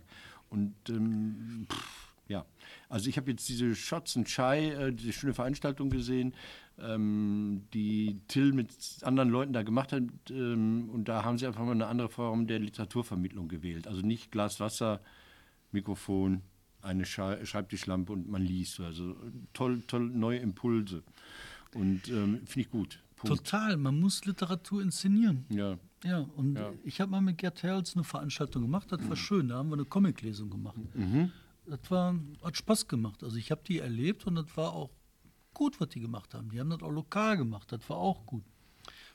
Und ähm, pff, ja, also ich habe jetzt diese Shots and Chai, äh, diese schöne Veranstaltung gesehen ähm, die Till mit anderen Leuten da gemacht hat. Ähm, und da haben sie einfach mal eine andere Form der Literaturvermittlung gewählt. Also nicht Glas Wasser, Mikrofon, eine Schreibtischlampe und man liest. Also toll, toll neue Impulse. Und ähm, finde ich gut. Punkt. Total, man muss Literatur inszenieren. Ja. Ja, und ja. ich habe mal mit Gerd Herls eine Veranstaltung gemacht, das war mhm. schön, da haben wir eine Comiclesung gemacht. Mhm. Das war, hat Spaß gemacht. Also ich habe die erlebt und das war auch gut, was die gemacht haben. Die haben das auch lokal gemacht, das war auch gut.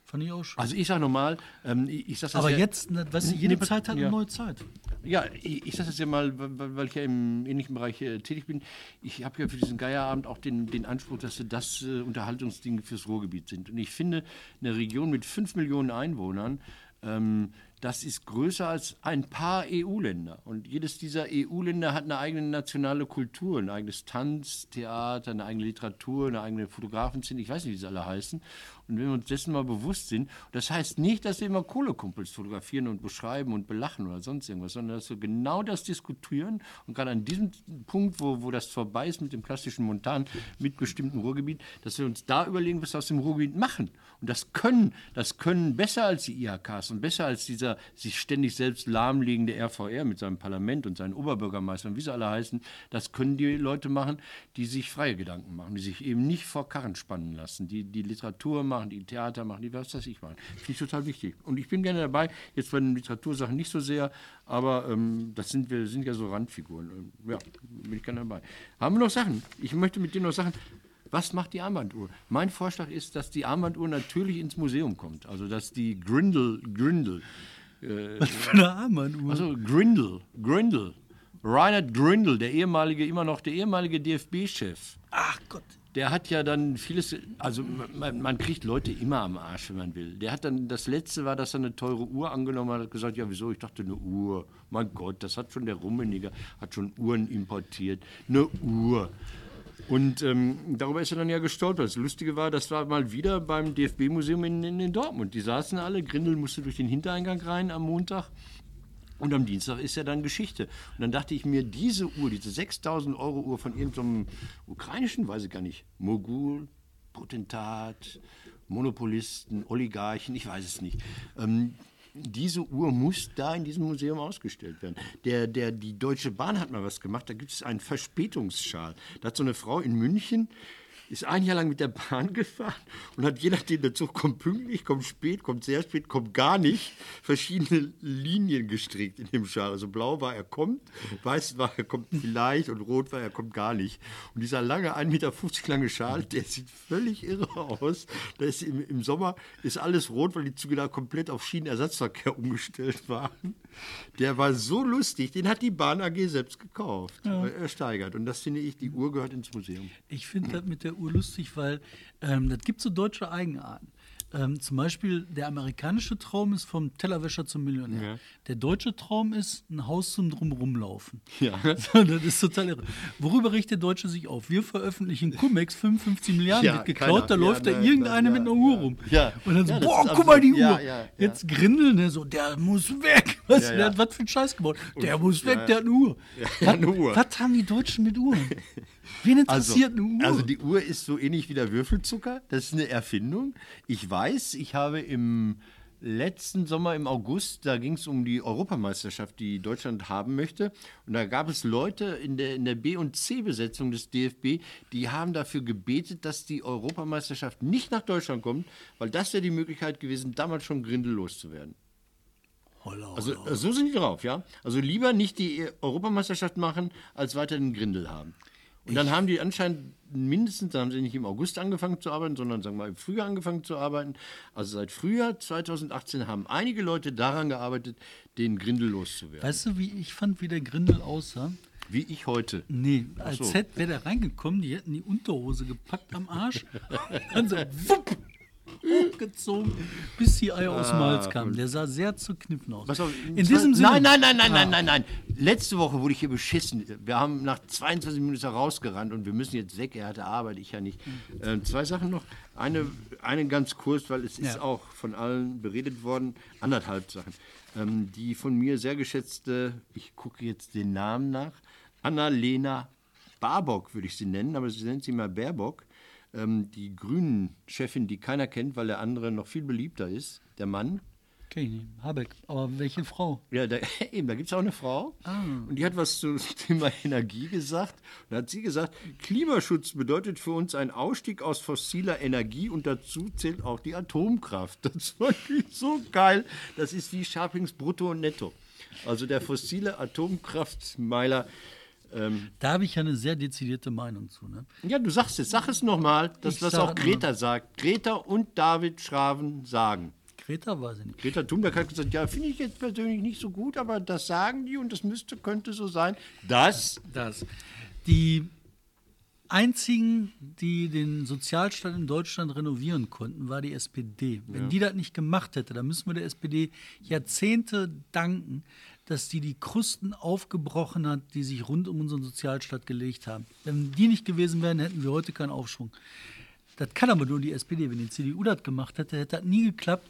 Fand ich auch schön. Also ich sage nochmal, ähm, ich, ich sag das Aber ja, jetzt, ne, weißt du, jede Nee, Zeit hat eine ja. neue Zeit. Ja, ich, ich sage das ja mal, weil, weil ich ja im ähnlichen Bereich äh, tätig bin. Ich habe ja für diesen Geierabend auch den, den Anspruch, dass das äh, Unterhaltungsdinge fürs Ruhrgebiet sind. Und ich finde, eine Region mit 5 Millionen Einwohnern, ähm, das ist größer als ein paar EU-Länder. Und jedes dieser EU-Länder hat eine eigene nationale Kultur, ein eigenes Tanztheater, eine eigene Literatur, eine eigene Fotografenszene, ich weiß nicht, wie sie alle heißen. Und wenn wir uns dessen mal bewusst sind, das heißt nicht, dass wir immer Kohlekumpels fotografieren und beschreiben und belachen oder sonst irgendwas, sondern dass wir genau das diskutieren und gerade an diesem Punkt, wo, wo das vorbei ist mit dem klassischen Montan, mit bestimmten Ruhrgebiet, dass wir uns da überlegen, was wir aus dem Ruhrgebiet machen. Und das können, das können besser als die IHKs und besser als dieser sich ständig selbst lahmlegende RVR mit seinem Parlament und seinen Oberbürgermeistern, wie sie alle heißen, das können die Leute machen, die sich freie Gedanken machen, die sich eben nicht vor Karren spannen lassen, die die Literatur machen, die Theater machen, die was weiß ich machen. Finde ich total wichtig. Und ich bin gerne dabei, jetzt bei den Literatursachen nicht so sehr, aber ähm, das sind wir sind ja so Randfiguren. Ähm, Ja, bin ich gerne dabei. Haben wir noch Sachen? Ich möchte mit dir noch Sachen. Was macht die Armbanduhr? Mein Vorschlag ist, dass die Armbanduhr natürlich ins Museum kommt. Also dass die Grindel, Grindel, Für eine Armbanduhr. also Grindel, Grindel, Reinhard Grindel, der ehemalige, immer noch der ehemalige DFB-Chef, Ach Gott. Der hat ja dann vieles, also man, man kriegt Leute immer am Arsch, wenn man will. Der hat dann, das letzte war, dass er eine teure Uhr angenommen hat, hat gesagt, ja wieso, ich dachte eine Uhr. Mein Gott, das hat schon der Rummeniger, hat schon Uhren importiert. Eine Uhr. Und ähm, darüber ist er dann ja gestolpert. Das Lustige war, das war mal wieder beim DFB-Museum in, in, in Dortmund. Die saßen alle, Grindel musste durch den Hintereingang rein am Montag. Und am Dienstag ist ja dann Geschichte. Und dann dachte ich mir, diese Uhr, diese 6000 Euro Uhr von irgendeinem ukrainischen, weiß ich gar nicht, Mogul, Potentat, Monopolisten, Oligarchen, ich weiß es nicht. Ähm, diese Uhr muss da in diesem Museum ausgestellt werden. Der, der, die Deutsche Bahn hat mal was gemacht, da gibt es einen Verspätungsschal. Da hat so eine Frau in München, ist ein Jahr lang mit der Bahn gefahren und hat je nachdem, der Zug kommt pünktlich, kommt spät, kommt sehr spät, kommt gar nicht, verschiedene Linien gestrickt in dem Schal. Also blau war, er kommt, weiß war, er kommt vielleicht und rot war, er kommt gar nicht. Und dieser lange, 1,50 Meter lange Schal, der sieht völlig irre aus. Da ist im, Im Sommer ist alles rot, weil die Züge da komplett auf Schienenersatzverkehr umgestellt waren. Der war so lustig, den hat die Bahn AG selbst gekauft, äh, ersteigert. Und das finde ich, die Uhr gehört ins Museum. Ich finde das mit der Uhr lustig, weil ähm, das gibt so deutsche Eigenarten. Ähm, zum Beispiel der amerikanische Traum ist vom Tellerwäscher zum Millionär. Ja. Der deutsche Traum ist ein Haus zum Drumrumlaufen. Ja. So, das ist total irre. Worüber riecht der Deutsche sich auf? Wir veröffentlichen Cum-Ex, 55 Milliarden Ja, wird geklaut, da keiner. läuft Ja, da nein, irgendeiner mit einer Uhr rum. Ja. Und dann so, boah, guck mal die Uhr. Jetzt Grindel, ne, so, der muss weg. Was. Der hat was für ein Scheiß gebaut. Der muss weg, der hat eine Uhr. Ja, eine Uhr. Was haben die Deutschen mit Uhren? Wen interessiert eine Uhr? Also die Uhr ist so ähnlich wie der Würfelzucker. Das ist eine Erfindung. Ich weiß, ich habe im letzten Sommer im August, da ging es um die Europameisterschaft, die Deutschland haben möchte. Und da gab es Leute in der, in der B- und C-Besetzung des DFB, die haben dafür gebetet, dass die Europameisterschaft nicht nach Deutschland kommt, weil das wäre die Möglichkeit gewesen, damals schon Grindel loszuwerden. Holla, Also äh, so sind die drauf, ja. Also lieber nicht die Europameisterschaft machen, als weiter den Grindel haben. Und dann haben die anscheinend mindestens, dann haben sie nicht im August angefangen zu arbeiten, sondern sagen wir mal im Frühjahr angefangen zu arbeiten. Also seit Frühjahr 2018 haben einige Leute daran gearbeitet, den Grindel loszuwerden. Weißt du, wie ich fand, wie der Grindel aussah? Wie ich heute. Nee, als so. Z wäre der reingekommen, die hätten die Unterhose gepackt am Arsch. Dann so, wupp, hochgezogen, bis die Eier aus dem Hals kamen. Der sah sehr zerkniffen aus. Ah, Pass auf, In diesem Sinne. Nein, nein, nein, nein, nein, nein, nein. Letzte Woche wurde ich hier beschissen. Wir haben nach 22 Minuten rausgerannt und wir müssen jetzt weg. Er hatte Arbeit, ich ja nicht. Ähm, zwei Sachen noch. Eine, eine ganz kurz, weil es ist Ja. auch von allen beredet worden. Anderthalb Sachen. Ähm, die von mir sehr geschätzte, ich gucke jetzt den Namen nach, Annalena Barbock würde ich sie nennen, aber sie nennt sie mal Baerbock. Ähm, die Grünen-Chefin, die keiner kennt, weil der andere noch viel beliebter ist, der Mann. Kenn ich nicht. Habeck. Aber welche Frau? Ja, da, eben, da gibt es auch eine Frau. Und die hat was zum Thema Energie gesagt. Und da hat sie gesagt, Klimaschutz bedeutet für uns ein Ausstieg aus fossiler Energie und dazu zählt auch die Atomkraft. Das fand ich so geil. Das ist wie Scharpings Brutto und Netto. Also der fossile Atomkraftmeiler Ähm, Da habe ich ja eine sehr dezidierte Meinung zu. Ne? ja, du sagst es, sag es nochmal, dass Ich das sag auch Greta sagt. Greta und David Schraven sagen. Greta weiß ich nicht. Greta Thunberg hat gesagt, ja, finde ich jetzt persönlich nicht so gut, aber das sagen die und das müsste, könnte so sein. Das, Das. Die einzigen, die den Sozialstaat in Deutschland renovieren konnten, war die SPD. Wenn die das nicht gemacht hätte, dann müssen wir der SPD Jahrzehnte danken, dass die die Krusten aufgebrochen hat, die sich rund um unseren Sozialstaat gelegt haben. Wenn die nicht gewesen wären, hätten wir heute keinen Aufschwung. Das kann aber nur die SPD. Wenn die CDU das gemacht hätte, hätte das nie geklappt.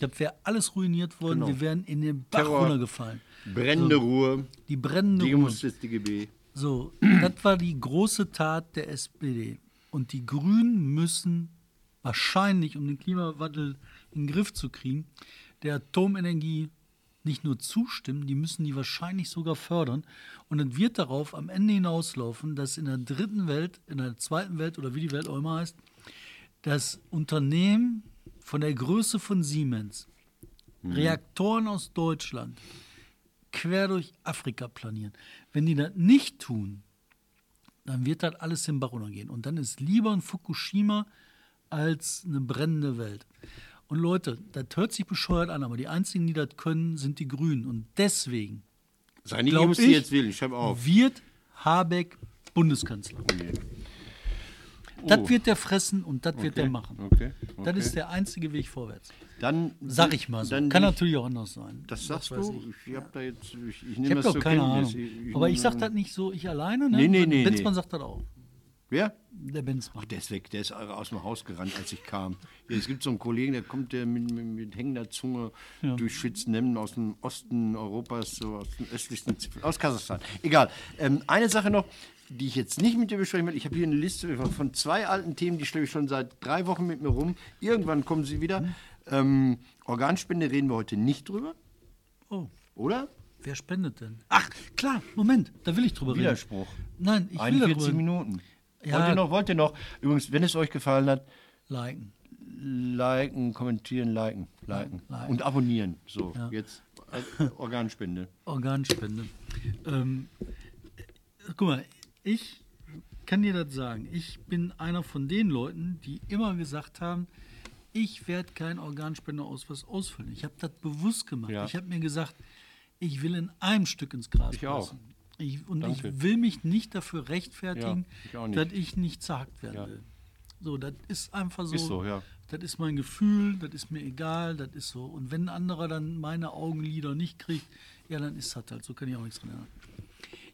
Das wäre alles ruiniert worden. Genau. Wir wären in den Bach Terror. runtergefallen. brennende Ruhe, Die brennende die Ruhe. des DGB. So, das war die große Tat der SPD. Und die Grünen müssen wahrscheinlich, um den Klimawandel in den Griff zu kriegen, der Atomenergie nicht nur zustimmen, die müssen die wahrscheinlich sogar fördern. Und es wird darauf am Ende hinauslaufen, dass in der dritten Welt, in der zweiten Welt oder wie die Welt auch immer heißt, das Unternehmen von der Größe von Siemens Reaktoren aus Deutschland quer durch Afrika planieren. Wenn die das nicht tun, dann wird das alles im Bach runtergehen. Und dann ist lieber ein Fukushima als eine brennende Welt. Und Leute, das hört sich bescheuert an, aber die einzigen, die das können, sind die Grünen. Und deswegen Sei nicht, ich- jetzt wählen, ich auf. wird Habeck Bundeskanzler. Das Oh. wird der fressen und das wird Okay, der machen. okay, Das okay. ist der einzige Weg vorwärts. Dann Sag ich mal so. Dann Kann die- natürlich auch anders sein. Das sagst weiß du? Ich, habe da jetzt, ich, ich Ich nehme habe das doch zur keine. Ahnung. Aber ich sage das nicht so, ich alleine. Ne? Nee, nee, nee, Benzmann nee. sagt das auch. Wer? Der Benzmann. Ach, der ist weg, der ist aus dem Haus gerannt, als ich kam. Hier, es gibt so einen Kollegen, der kommt der mit, mit, mit hängender Zunge durch Schützenhemden aus dem Osten Europas, so aus dem östlichsten, Zipfel- aus Kasachstan. Egal. Ähm, eine Sache noch, die ich jetzt nicht mit dir besprechen will. Ich habe hier eine Liste von zwei alten Themen, die schleppe ich schon seit drei Wochen mit mir rum. Irgendwann kommen sie wieder. Ähm, Organspende reden wir heute nicht drüber, Oh, oder? wer spendet denn? Ach, klar, Moment, da will ich drüber reden. Widerspruch. Nein, ich will 41 darüber Minuten. Ja. Wollt ihr noch, wollt ihr noch? Übrigens, wenn es euch gefallen hat, liken. liken, kommentieren, liken, liken. liken. Und abonnieren. So, Ja. jetzt äh, Organspende. Organspende. Ähm, guck mal, ich kann dir das sagen. Ich bin einer von den Leuten, die immer gesagt haben, ich werde keinen Organspenderausweis ausfüllen. Ich habe das bewusst gemacht. Ja. Ich habe mir gesagt, ich will in einem Stück ins Gras Ich auch. Ich, und Danke. ich will mich nicht dafür rechtfertigen, Ja, ich dass ich nicht zerhackt werden Ja. will. So, das ist einfach so. Ist so, ja. Das ist mein Gefühl, das ist mir egal, das ist so. Und wenn ein anderer dann meine Augenlider nicht kriegt, ja, dann ist das halt so, kann ich auch nichts dran ändern.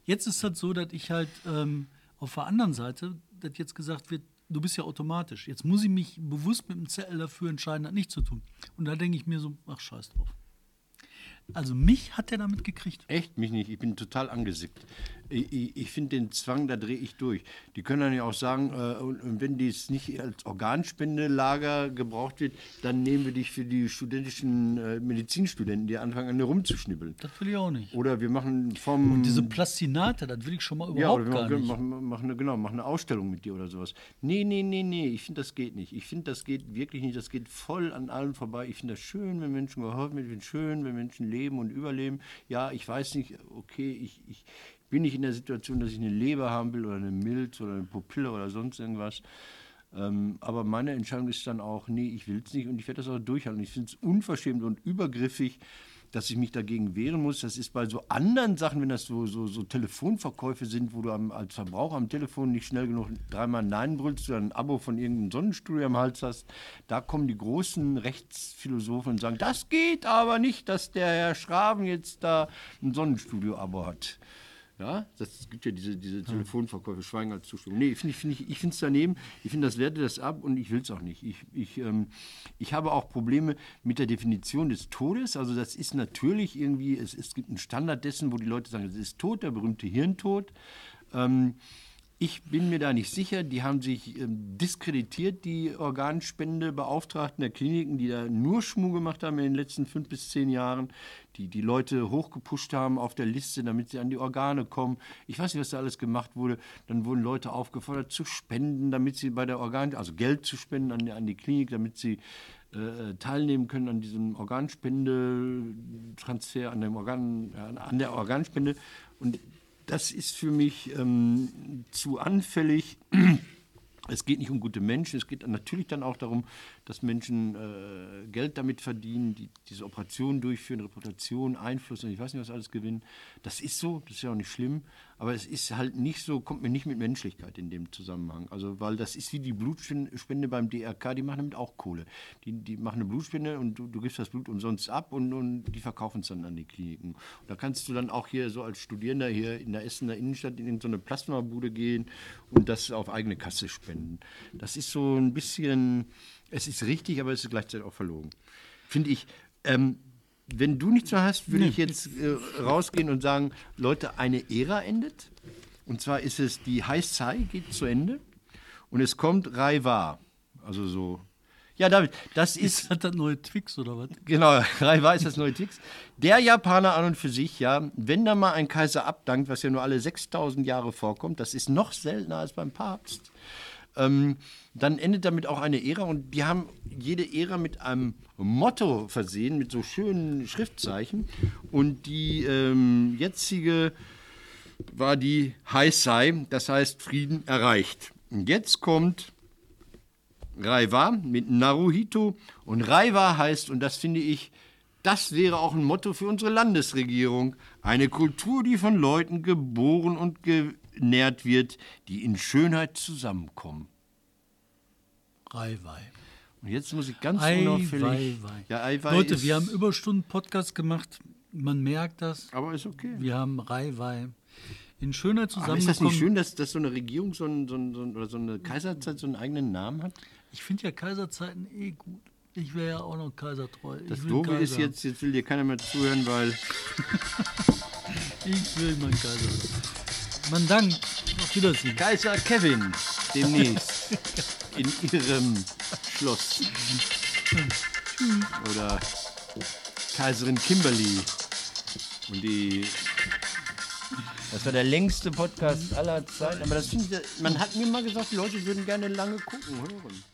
Jetzt ist das so, dass ich halt ähm, auf der anderen Seite, dass jetzt gesagt wird, du bist ja automatisch. Jetzt muss ich mich bewusst mit dem Zettel dafür entscheiden, das nicht zu tun. Und da denke ich mir so, ach, scheiß drauf. Also mich hat er damit gekriegt. Echt? Mich nicht. Ich bin total angesickt. Ich, ich, ich finde den Zwang, da drehe ich durch. Die können dann ja auch sagen, äh, und, und wenn dies nicht als Organspendelager gebraucht wird, dann nehmen wir dich für die studentischen äh, Medizinstudenten, die anfangen an dir rumzuschnibbeln. Das will ich auch nicht. Oder wir machen vom. Und diese Plastinate, das will ich schon mal Ja, überhaupt gar machen, nicht. machen, machen, eine, genau, machen eine Ausstellung mit dir oder sowas. Nee, nee, nee, nee, ich finde, das geht nicht. Ich finde, das geht wirklich nicht. Das geht voll an allem vorbei. Ich finde das schön, wenn Menschen geholfen wird. Ich finde es schön, wenn Menschen leben und überleben. Ja, ich weiß nicht, okay, ich, ich bin nicht in der Situation, dass ich eine Leber haben will oder eine Milz oder eine Pupille oder sonst irgendwas. Ähm, aber meine Entscheidung ist dann auch, nee, ich will es nicht und ich werde das auch durchhalten. Ich finde es unverschämt und übergriffig, dass ich mich dagegen wehren muss. Das ist bei so anderen Sachen, wenn das so, so, so Telefonverkäufe sind, wo du am, als Verbraucher am Telefon nicht schnell genug dreimal Nein brüllst oder ein Abo von irgendeinem Sonnenstudio am Hals hast, da kommen die großen Rechtsphilosophen und sagen, das geht aber nicht, dass der Herr Schraven jetzt da ein Sonnenstudio-Abo hat. Ja, das gibt ja diese, diese Telefonverkäufe, Schweigen als Zustimmung. Nee, ich finde ich, ich es daneben, ich finde, das werte das ab und ich will es auch nicht. Ich, ich, ähm, ich habe auch Probleme mit der Definition des Todes. Also das ist natürlich irgendwie, es, es gibt einen Standard dessen, wo die Leute sagen, es ist tot, der berühmte Hirntod. Ähm, ich bin mir da nicht sicher. Die haben sich ähm, diskreditiert, die Organspendebeauftragten der Kliniken, die da nur Schmuh gemacht haben in den letzten fünf bis zehn Jahren, die die Leute hochgepusht haben auf der Liste, damit sie an die Organe kommen. Ich weiß nicht, was da alles gemacht wurde. Dann wurden Leute aufgefordert zu spenden, damit sie bei der Organ, also Geld zu spenden an die, an die Klinik, damit sie äh, teilnehmen können an diesem Organspendetransfer, an, dem Organ, an der Organspende. Und das ist für mich ähm, zu anfällig. Es geht nicht um gute Menschen, es geht natürlich dann auch darum, dass Menschen äh, Geld damit verdienen, die diese Operationen durchführen, Reputation, Einfluss und ich weiß nicht, was alles gewinnen. Das ist so, das ist ja auch nicht schlimm, aber es ist halt nicht so, kommt mir nicht mit Menschlichkeit in dem Zusammenhang. Also, weil das ist wie die Blutspende beim DRK, die machen damit auch Kohle. Die, die machen eine Blutspende und du, du gibst das Blut umsonst ab und, und die verkaufen es dann an die Kliniken. Und da kannst du dann auch hier so als Studierender hier in der Essener Innenstadt in so eine Plasmabude gehen und das auf eigene Kasse spenden. Das ist so ein bisschen es ist richtig, aber es ist gleichzeitig auch verlogen. Finde ich. Ähm, wenn du nichts mehr hast, würde nee. ich jetzt äh, rausgehen und sagen, Leute, eine Ära endet. Und zwar ist es, die Sai geht zu Ende. Und es kommt Raiwa. Also so. Ja, David, das ist. Ist das das neue Twix oder was? Genau, Raiwa ist das neue Twix. Der Japaner an und für sich, ja, wenn da mal ein Kaiser abdankt, was ja nur alle 6000 Jahre vorkommt, das ist noch seltener als beim Papst ähm, dann endet damit auch eine Ära und die haben jede Ära mit einem Motto versehen, mit so schönen Schriftzeichen. Und die ähm, jetzige war die Heisei, das heißt Frieden erreicht. Und jetzt kommt Raiwa mit Naruhito und Raiwa heißt, und das finde ich, das wäre auch ein Motto für unsere Landesregierung, eine Kultur, die von Leuten geboren und genährt wird, die in Schönheit zusammenkommen. Eiwei. Und jetzt muss ich ganz Ei, unauffällig. Wei, wei. Ja, Eiwei Leute, ist- wir haben Überstunden Podcast gemacht. Man merkt das. Aber ist okay. Wir haben Reiwei in schöner Aber zusammengekommen. ist das nicht schön, dass, dass so eine Regierung so, ein, so, ein, oder so eine Kaiserzeit so einen eigenen Namen hat? Ich finde ja Kaiserzeiten eh gut. Ich wäre ja auch noch kaisertreu. Das Doofe ist Kaiser. jetzt, jetzt will dir keiner mehr zuhören, weil Ich will mein Kaiser. sein. Man dankt. Auf Wiedersehen. Kaiser Kevin demnächst in ihrem Schloss. Oder Kaiserin Kimberly. Und die. Das war der längste Podcast aller Zeiten. Aber das finde ich, man hat mir mal gesagt, die Leute würden gerne lange gucken, hören.